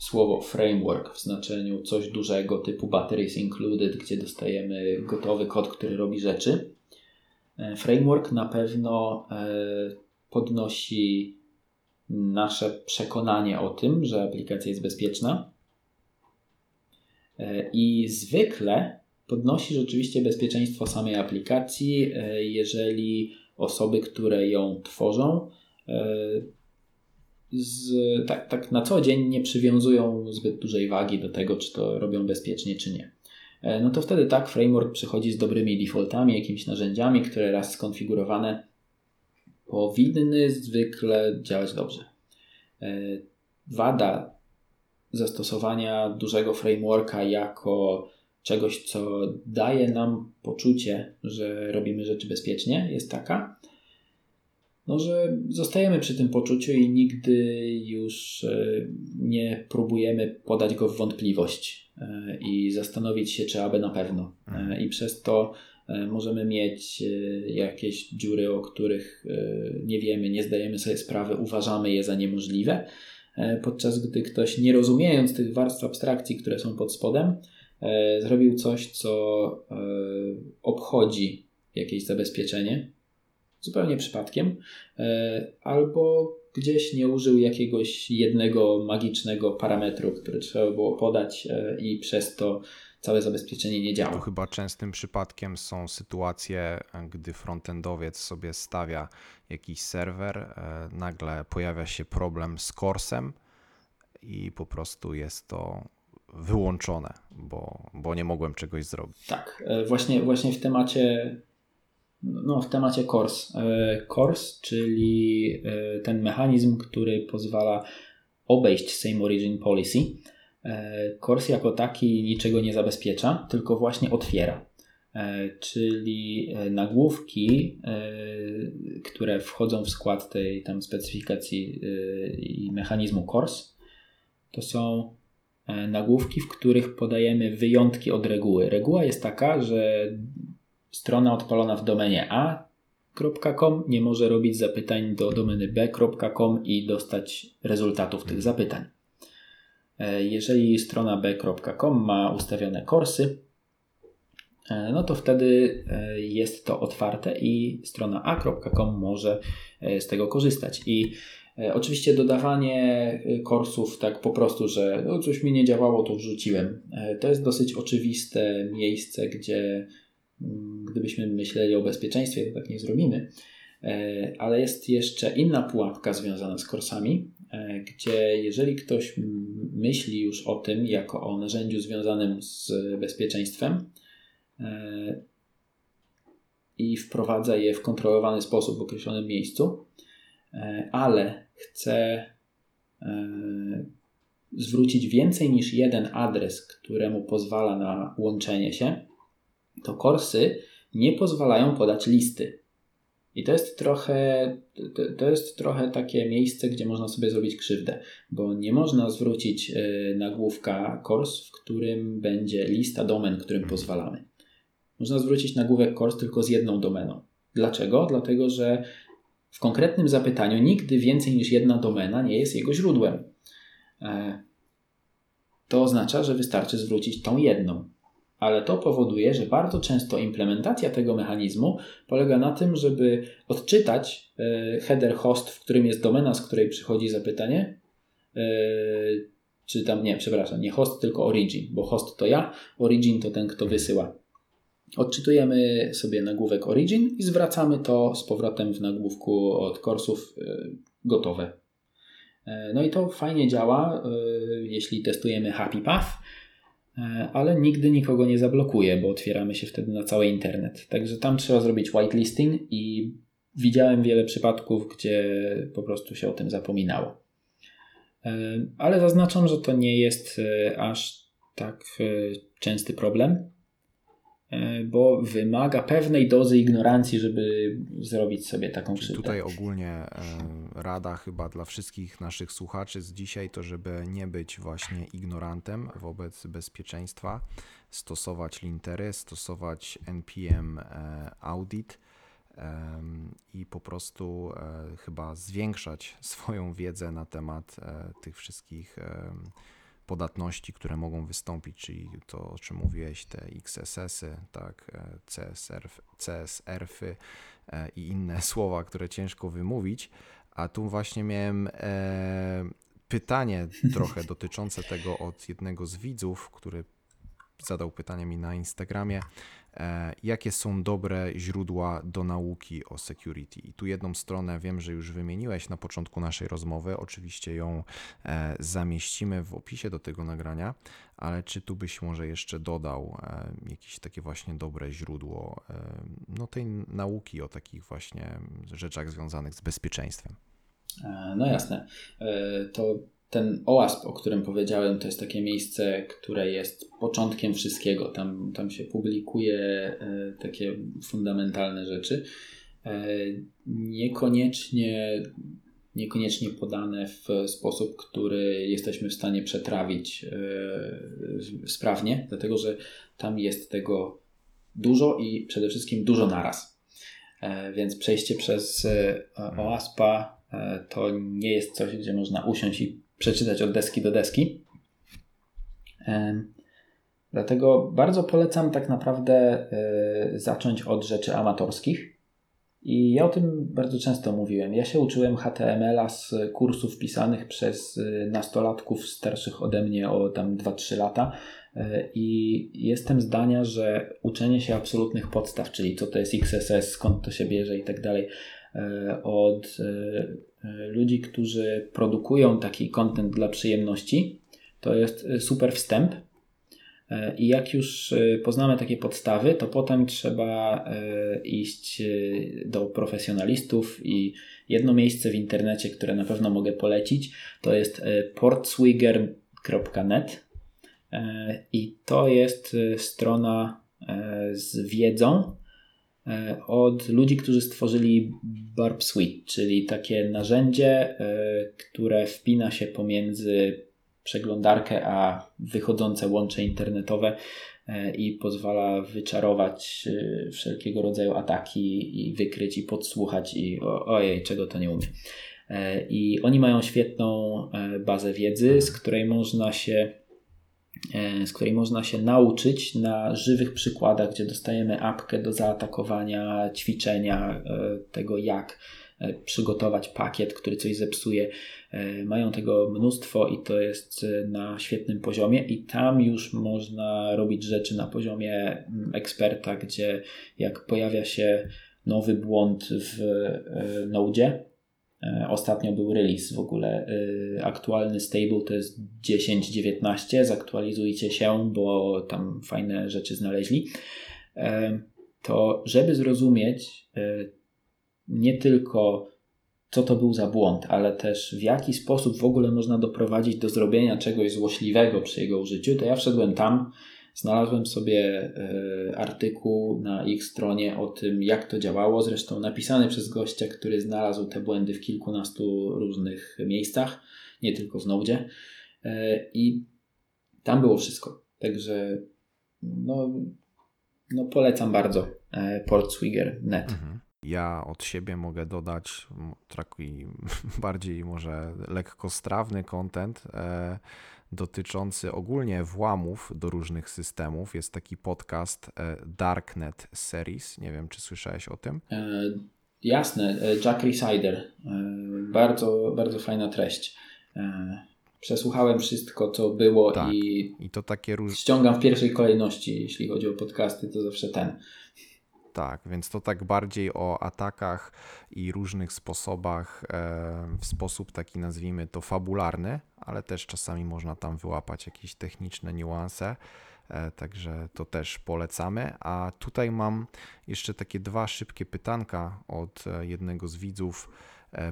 słowo framework w znaczeniu coś dużego typu batteries included, gdzie dostajemy gotowy kod, który robi rzeczy, framework na pewno podnosi nasze przekonanie o tym, że aplikacja jest bezpieczna. E, I zwykle podnosi rzeczywiście bezpieczeństwo samej aplikacji, e, jeżeli osoby, które ją tworzą, e, z, tak, tak na co dzień nie przywiązują zbyt dużej wagi do tego, czy to robią bezpiecznie, czy nie. No to wtedy tak, framework przychodzi z dobrymi defaultami, jakimiś narzędziami, które raz skonfigurowane powinny zwykle działać dobrze. E, Wada zastosowania dużego frameworka jako czegoś, co daje nam poczucie, że robimy rzeczy bezpiecznie, jest taka, no, że zostajemy przy tym poczuciu i nigdy już e, nie próbujemy podać go w wątpliwość e, i zastanowić się, czy aby na pewno. I przez to możemy mieć e, jakieś dziury, o których e, nie wiemy, nie zdajemy sobie sprawy, uważamy je za niemożliwe, e, podczas gdy ktoś, nie rozumiejąc tych warstw abstrakcji, które są pod spodem, e, zrobił coś, co e, obchodzi jakieś zabezpieczenie, zupełnie przypadkiem, e, albo gdzieś nie użył jakiegoś jednego magicznego parametru, który trzeba było podać e, i przez to całe zabezpieczenie nie To działa. chyba częstym przypadkiem są sytuacje, gdy frontendowiec sobie stawia jakiś serwer, e, nagle pojawia się problem z corsem i po prostu jest to wyłączone, bo, bo nie mogłem czegoś zrobić. Tak, e, właśnie, właśnie w temacie no, w temacie CORS. CORS, czyli e, ten mechanizm, który pozwala obejść Same Origin Policy. E, CORS jako taki niczego nie zabezpiecza, tylko właśnie otwiera. E, Czyli e, nagłówki, które wchodzą w skład tej tam specyfikacji i mechanizmu CORS, to są nagłówki, w których podajemy wyjątki od reguły. Reguła jest taka, że strona odpalona w domenie a.com nie może robić zapytań do domeny b.com i dostać rezultatów tych zapytań. E, Jeżeli strona b.com ma ustawione korsy, e, no to wtedy e, jest to otwarte i strona a.com może z tego korzystać. I oczywiście dodawanie korsów tak po prostu, że no coś mi nie działało, to wrzuciłem. To jest dosyć oczywiste miejsce, gdzie mm, gdybyśmy myśleli o bezpieczeństwie, to tak nie zrobimy. Ale jest jeszcze inna pułapka związana z korsami, gdzie jeżeli ktoś m- myśli już o tym jako o narzędziu związanym z bezpieczeństwem e, i wprowadza je w kontrolowany sposób w określonym miejscu, e, ale chce e, zwrócić więcej niż jeden adres, któremu pozwala na łączenie się, to korsy nie pozwalają podać listy. I to jest trochę, to, jest trochę takie miejsce, gdzie można sobie zrobić krzywdę, bo nie można zwrócić y, nagłówka kors, w którym będzie lista domen, którym pozwalamy. Można zwrócić nagłówek kors tylko z jedną domeną. Dlaczego? Dlatego, że w konkretnym zapytaniu nigdy więcej niż jedna domena nie jest jego źródłem. E, to oznacza, że wystarczy zwrócić tą jedną. Ale to powoduje, że bardzo często implementacja tego mechanizmu polega na tym, żeby odczytać e, header host, w którym jest domena, z której przychodzi zapytanie, e, czy tam, nie, przepraszam, nie host, tylko origin, bo host to ja, origin to ten, kto wysyła. Odczytujemy sobie nagłówek origin i zwracamy to z powrotem w nagłówku od korsów gotowe. No i to fajnie działa, jeśli testujemy Happy Path, ale nigdy nikogo nie zablokuje, bo otwieramy się wtedy na cały internet. Także tam trzeba zrobić whitelisting i widziałem wiele przypadków, gdzie po prostu się o tym zapominało. Ale zaznaczam, że to nie jest aż tak częsty problem, bo wymaga pewnej dozy ignorancji, żeby zrobić sobie taką krzywdę. Tutaj ogólnie rada chyba dla wszystkich naszych słuchaczy z dzisiaj to, żeby nie być właśnie ignorantem wobec bezpieczeństwa, stosować lintery, stosować npm audit i po prostu chyba zwiększać swoją wiedzę na temat tych wszystkich podatności, które mogą wystąpić, czyli to, o czym mówiłeś, te XSS-y, tak, CSR, CSR-y i inne słowa, które ciężko wymówić. A tu właśnie miałem e, pytanie trochę dotyczące tego od jednego z widzów, który zadał pytanie mi na Instagramie, e, jakie są dobre źródła do nauki o security. I tu jedną stronę wiem, że już wymieniłeś na początku naszej rozmowy, oczywiście ją e, zamieścimy w opisie do tego nagrania, ale czy tu byś może jeszcze dodał e, jakieś takie właśnie dobre źródło no, tej nauki o takich właśnie rzeczach związanych z bezpieczeństwem? No jasne. To ten OASP, o którym powiedziałem, to jest takie miejsce, które jest początkiem wszystkiego. Tam, tam się publikuje e, takie fundamentalne rzeczy. E, niekoniecznie, niekoniecznie podane w sposób, który jesteśmy w stanie przetrawić e, sprawnie, dlatego że tam jest tego dużo i przede wszystkim dużo naraz. Więc przejście przez OASPa to nie jest coś, gdzie można usiąść i przeczytać od deski do deski. Dlatego bardzo polecam tak naprawdę e, zacząć od rzeczy amatorskich. I ja o tym bardzo często mówiłem. Ja się uczyłem HTML-a z kursów pisanych przez e, nastolatków starszych ode mnie o tam 2-3 lata. E, I jestem zdania, że uczenie się absolutnych podstaw, czyli co to jest XSS, skąd to się bierze i tak dalej, od ludzi, którzy produkują taki content dla przyjemności, to jest e, super wstęp. E, I jak już e, poznamy takie podstawy, to potem trzeba iść do profesjonalistów i jedno miejsce w internecie, które na pewno mogę polecić, to jest portswigger.net i to jest strona z wiedzą, E, od ludzi, którzy stworzyli Barb Suite, czyli takie narzędzie, e, które wpina się pomiędzy przeglądarkę a wychodzące łącze internetowe e, i pozwala wyczarować wszelkiego rodzaju ataki i wykryć i podsłuchać i ojej, czego to nie umie. I oni mają świetną bazę wiedzy, z której można się E, z której można się nauczyć na żywych przykładach, gdzie dostajemy apkę do zaatakowania, ćwiczenia e, tego, jak e, przygotować pakiet, który coś zepsuje. Mają tego mnóstwo i to jest na świetnym poziomie, i tam już można robić rzeczy na poziomie mm, eksperta, gdzie jak pojawia się nowy błąd w Node, E, ostatnio był release w ogóle. E, aktualny stable to jest 10.19. Zaktualizujcie się, bo tam fajne rzeczy znaleźli. E, to, żeby zrozumieć nie tylko co to był za błąd, ale też w jaki sposób w ogóle można doprowadzić do zrobienia czegoś złośliwego przy jego użyciu, to ja wszedłem tam, Znalazłem sobie e, artykuł na ich stronie o tym, jak to działało, zresztą napisany przez gościa, który znalazł te błędy w kilkunastu różnych miejscach, nie tylko w Node. E, I tam było wszystko. Także no, no polecam bardzo e, portswigger.net. Mhm. Ja od siebie mogę dodać taki bardziej może lekkostrawny content e, dotyczący ogólnie włamów do różnych systemów. Jest taki podcast e, Darknet Series. Nie wiem, czy słyszałeś o tym? E, jasne, e, Jack Resider. E, bardzo, bardzo fajna treść. E, przesłuchałem wszystko, co było Tak. i I to takie różne. ściągam w pierwszej kolejności, jeśli chodzi o podcasty, to zawsze ten. Tak, więc to tak bardziej o atakach i różnych sposobach, e, w sposób taki nazwijmy to fabularny, ale też czasami można tam wyłapać jakieś techniczne niuanse, e, także to też polecamy. A tutaj mam jeszcze takie dwa szybkie pytanka od e, jednego z widzów.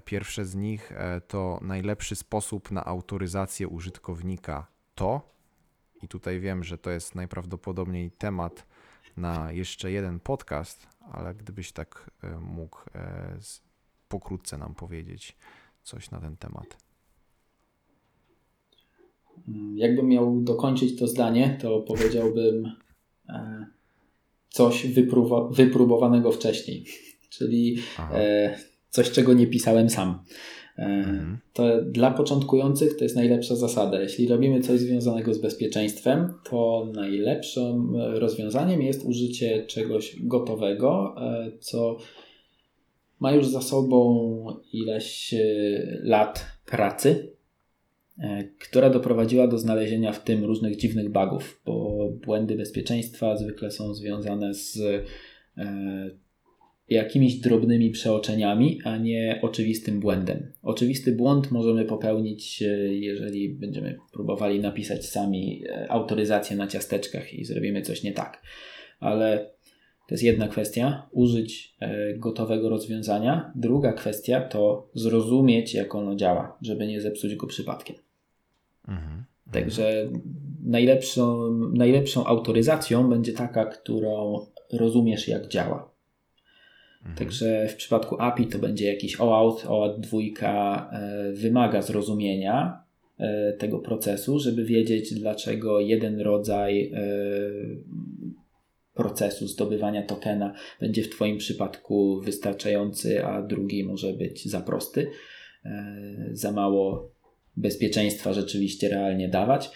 Pierwsze z nich to najlepszy sposób na autoryzację użytkownika to, i tutaj wiem, że to jest najprawdopodobniej temat na jeszcze jeden podcast, ale gdybyś tak e, mógł e, pokrótce nam powiedzieć coś na ten temat. Mm, Jakbym miał dokończyć to zdanie, to powiedziałbym e, coś wyprówa- wypróbowanego wcześniej, czyli Aha. coś, czego nie pisałem sam. E, Mhm. To dla początkujących to jest najlepsza zasada. Jeśli robimy coś związanego z bezpieczeństwem, to najlepszym rozwiązaniem jest użycie czegoś gotowego, e, co ma już za sobą ileś e, lat pracy, która doprowadziła do znalezienia w tym różnych dziwnych bugów, bo błędy bezpieczeństwa zwykle są związane z jakimiś drobnymi przeoczeniami, a nie oczywistym błędem. Oczywisty błąd możemy popełnić, e, jeżeli będziemy próbowali napisać sami e, autoryzację na ciasteczkach i zrobimy coś nie tak. Ale to jest jedna kwestia, użyć e, gotowego rozwiązania. Druga kwestia to zrozumieć, jak ono działa, żeby nie zepsuć go przypadkiem. Mhm. Także najlepszą, najlepszą autoryzacją będzie taka, którą rozumiesz, jak działa. Mhm. Także w przypadku API to będzie jakiś OAuth, OAuth 2 e, wymaga zrozumienia e, tego procesu, żeby wiedzieć, dlaczego jeden rodzaj e, procesu zdobywania tokena będzie w Twoim przypadku wystarczający, a drugi może być za prosty, za mało bezpieczeństwa rzeczywiście realnie dawać.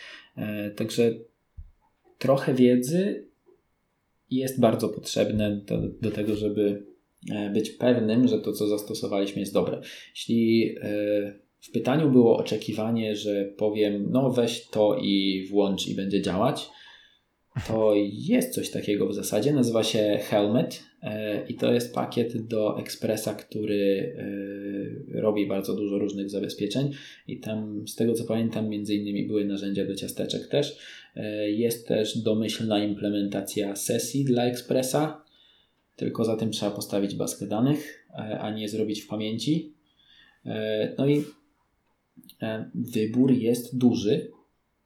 Także trochę wiedzy jest bardzo potrzebne do, do tego, żeby być pewnym, że to, co zastosowaliśmy, jest dobre. Jeśli e, w pytaniu było oczekiwanie, że powiem, no weź to i włącz i będzie działać, to jest coś takiego w zasadzie. Nazywa się Helmet e, i to jest pakiet do Expressa, który e, robi bardzo dużo różnych zabezpieczeń i tam, z tego co pamiętam, między innymi były narzędzia do ciasteczek też. E, Jest też domyślna implementacja sesji dla Expressa, tylko za tym trzeba postawić bazkę danych, e, a nie zrobić w pamięci. E, No i e, wybór jest duży.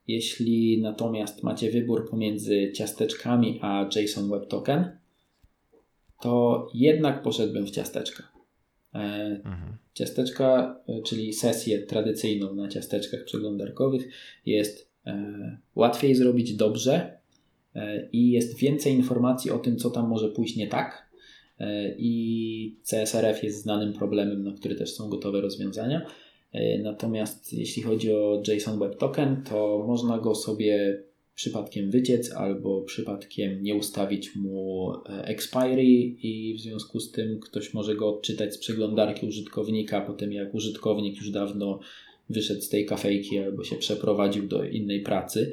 Jeśli natomiast macie wybór pomiędzy ciasteczkami a JSON Web Token, to jednak poszedłbym w ciasteczka. Mhm. Ciasteczka, czyli sesję tradycyjną na ciasteczkach przeglądarkowych jest łatwiej zrobić dobrze i jest więcej informacji o tym, co tam może pójść nie tak. E, I CSRF jest znanym problemem, na który też są gotowe rozwiązania. E, Natomiast jeśli chodzi o JSON Web Token, to można go sobie przypadkiem wyciec albo przypadkiem nie ustawić mu e, expiry i w związku z tym ktoś może go odczytać z przeglądarki użytkownika po tym jak użytkownik już dawno wyszedł z tej kafejki albo się przeprowadził do innej pracy.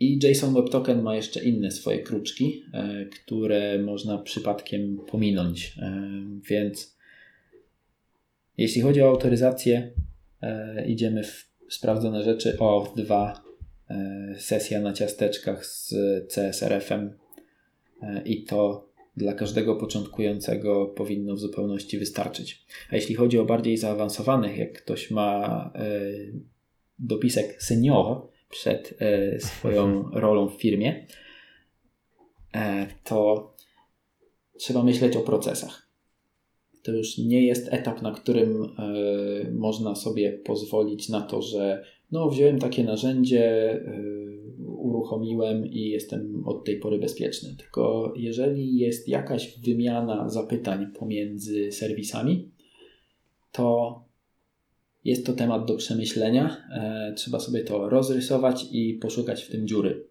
I JSON Web Token ma jeszcze inne swoje kruczki, e, które można przypadkiem pominąć. E, Więc jeśli chodzi o autoryzację, e, idziemy w sprawdzone rzeczy. OAuth 2, e, sesja na ciasteczkach z CSRF-em i to dla każdego początkującego powinno w zupełności wystarczyć. A jeśli chodzi o bardziej zaawansowanych, jak ktoś ma dopisek senior przed e, swoją rolą w firmie, e, to trzeba myśleć o procesach. To już nie jest etap, na którym e, można sobie pozwolić na to, że no, wziąłem takie narzędzie, uruchomiłem i jestem od tej pory bezpieczny. Tylko jeżeli jest jakaś wymiana zapytań pomiędzy serwisami, to jest to temat do przemyślenia. E, trzeba sobie to rozrysować i poszukać w tym dziury.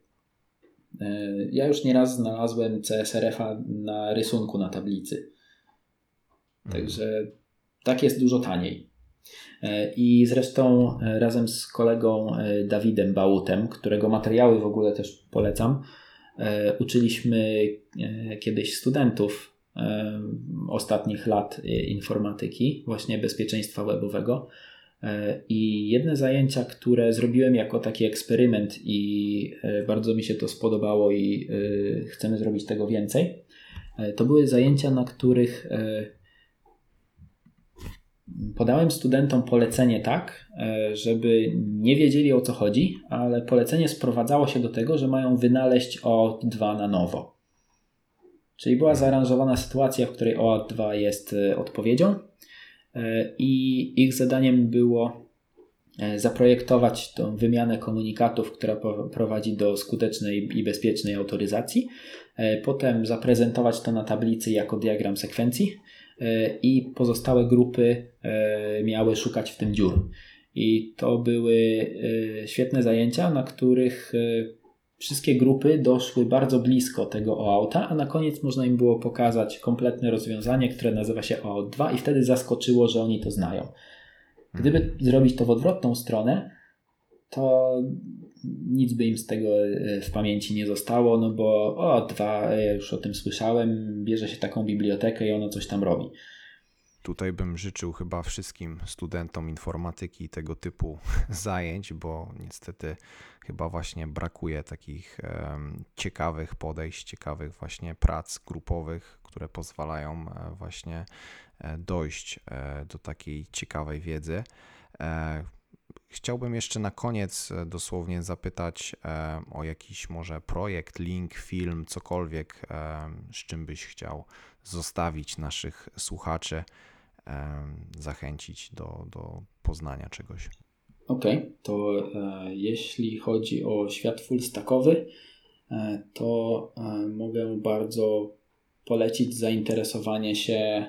E, ja już nieraz znalazłem CSRF-a na rysunku na tablicy. Także tak jest dużo taniej. E, I zresztą razem z kolegą Dawidem Bałutem, którego materiały w ogóle też polecam, uczyliśmy kiedyś studentów ostatnich lat informatyki, właśnie bezpieczeństwa webowego. I jedne zajęcia, które zrobiłem jako taki eksperyment, i bardzo mi się to spodobało, i chcemy zrobić tego więcej, to były zajęcia, na których podałem studentom polecenie tak, e, żeby nie wiedzieli o co chodzi, ale polecenie sprowadzało się do tego, że mają wynaleźć OAuth2 na nowo. Czyli była zaaranżowana sytuacja, w której OAuth2 jest e, odpowiedzią e, i ich zadaniem było zaprojektować tą wymianę komunikatów, która prowadzi do skutecznej i bezpiecznej autoryzacji, potem zaprezentować to na tablicy jako diagram sekwencji, E, i pozostałe grupy e, miały szukać w tym dziur. I to były e, świetne zajęcia, na których wszystkie grupy doszły bardzo blisko tego OAuta, a na koniec można im było pokazać kompletne rozwiązanie, które nazywa się OAuth 2 i wtedy zaskoczyło, że oni to znają. Gdyby zrobić to w odwrotną stronę, to nic by im z tego e, w pamięci nie zostało, no bo o, dwa, ja już o tym słyszałem, bierze się taką bibliotekę i ono coś tam robi. Tutaj bym życzył chyba wszystkim studentom informatyki tego typu zajęć, bo niestety chyba właśnie brakuje takich ciekawych podejść, ciekawych właśnie prac grupowych, które pozwalają e, właśnie e, dojść do takiej ciekawej wiedzy. Chciałbym jeszcze na koniec e, dosłownie zapytać e, o jakiś może projekt, link, film, cokolwiek, e, z czym byś chciał zostawić naszych słuchaczy, zachęcić do, do poznania czegoś. Okej, okay, to jeśli chodzi o świat fullstackowy, to mogę bardzo polecić zainteresowanie się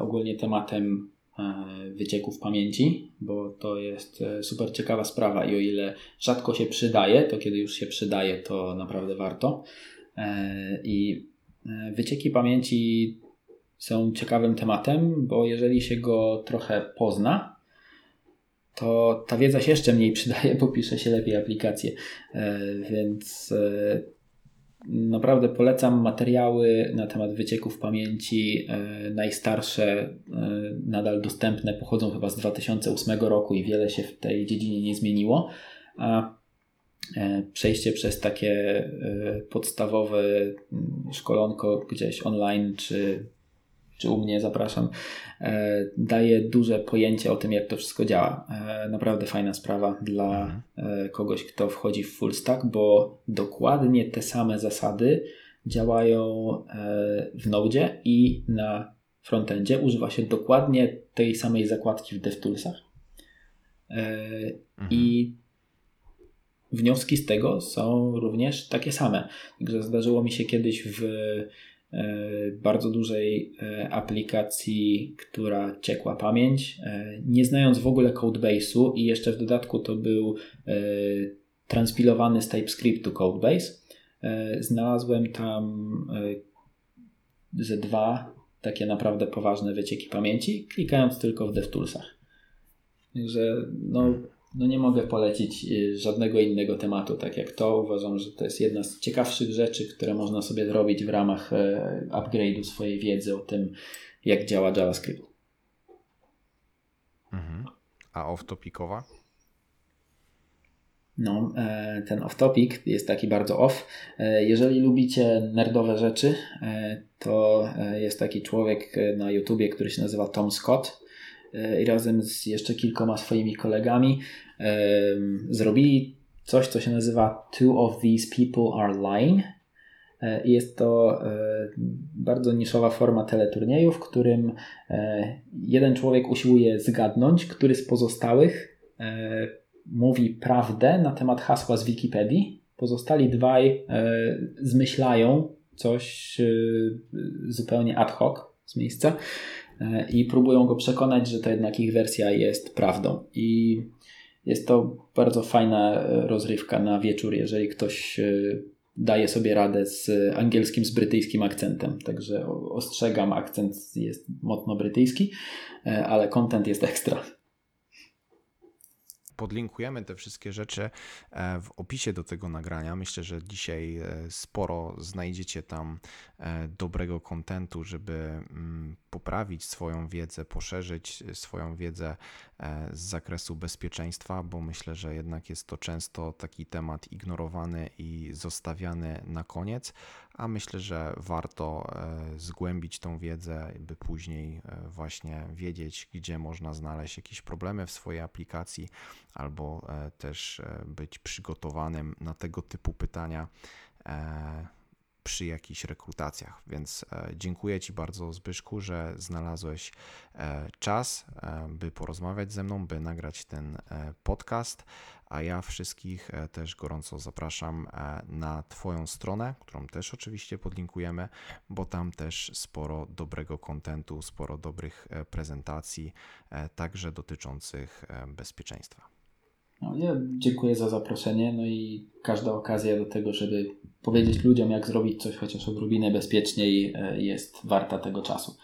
ogólnie tematem E, wycieków pamięci, bo to jest e, super ciekawa sprawa i o ile rzadko się przydaje, to kiedy już się przydaje, to naprawdę warto. E, I wycieki pamięci są ciekawym tematem, bo jeżeli się go trochę pozna, to ta wiedza się jeszcze mniej przydaje, bo pisze się lepiej aplikacje. Więc Naprawdę polecam materiały na temat wycieków pamięci. E, najstarsze, e, nadal dostępne, pochodzą chyba z 2008 roku i wiele się w tej dziedzinie nie zmieniło. A e, przejście przez takie podstawowe mm, szkolonko gdzieś online czy czy u mnie, zapraszam, e, daje duże pojęcie o tym, jak to wszystko działa. E, naprawdę fajna sprawa dla mhm. e, kogoś, kto wchodzi w full stack, bo dokładnie te same zasady działają w Node i na frontendzie. Używa się dokładnie tej samej zakładki w DevToolsach. Mhm. I wnioski z tego są również takie same. Także zdarzyło mi się kiedyś w bardzo dużej e, aplikacji, która ciekła pamięć, e, nie znając w ogóle codebase'u i jeszcze w dodatku to był transpilowany z TypeScriptu codebase. Znalazłem tam ze dwa takie naprawdę poważne wycieki pamięci, klikając tylko w DevToolsach. Także no, no nie mogę polecić y, żadnego innego tematu, tak jak to. Uważam, że to jest jedna z ciekawszych rzeczy, które można sobie zrobić w ramach e, upgrade'u swojej wiedzy o tym, jak działa JavaScript. Mhm. A off-topicowa? No, e, ten off-topic jest taki bardzo off. E, jeżeli lubicie nerdowe rzeczy, to jest taki człowiek na YouTubie, który się nazywa Tom Scott razem z jeszcze kilkoma swoimi kolegami zrobili coś, co się nazywa Two of These People Are Lying. E, jest to e, bardzo niszowa forma teleturnieju, w którym e, jeden człowiek usiłuje zgadnąć, który z pozostałych mówi prawdę na temat hasła z Wikipedii, Pozostali dwaj e, zmyślają coś e, zupełnie ad hoc z miejsca e, i próbują go przekonać, że to jednak ich wersja jest prawdą. I jest to bardzo fajna rozrywka na wieczór, jeżeli ktoś daje sobie radę z angielskim, z brytyjskim akcentem. Także ostrzegam, akcent jest mocno brytyjski, ale content jest ekstra podlinkujemy te wszystkie rzeczy e, w opisie do tego nagrania. Myślę, że dzisiaj e, sporo znajdziecie tam e, dobrego kontentu, żeby mm, poprawić swoją wiedzę, poszerzyć swoją wiedzę z zakresu bezpieczeństwa, bo myślę, że jednak jest to często taki temat ignorowany i zostawiany na koniec, a myślę, że warto zgłębić tą wiedzę, by później właśnie wiedzieć, gdzie można znaleźć jakieś problemy w swojej aplikacji, albo e, też e, być przygotowanym na tego typu pytania e, przy jakichś rekrutacjach. Więc dziękuję Ci bardzo, Zbyszku, że znalazłeś czas, by porozmawiać ze mną, by nagrać ten podcast. A ja wszystkich też gorąco zapraszam na Twoją stronę, którą też oczywiście podlinkujemy, bo tam też sporo dobrego kontentu, sporo dobrych prezentacji, także dotyczących bezpieczeństwa. No, ja dziękuję za zaproszenie, no i każda okazja do tego, żeby powiedzieć ludziom, jak zrobić coś chociaż odrobinę bezpieczniej, e, jest warta tego czasu.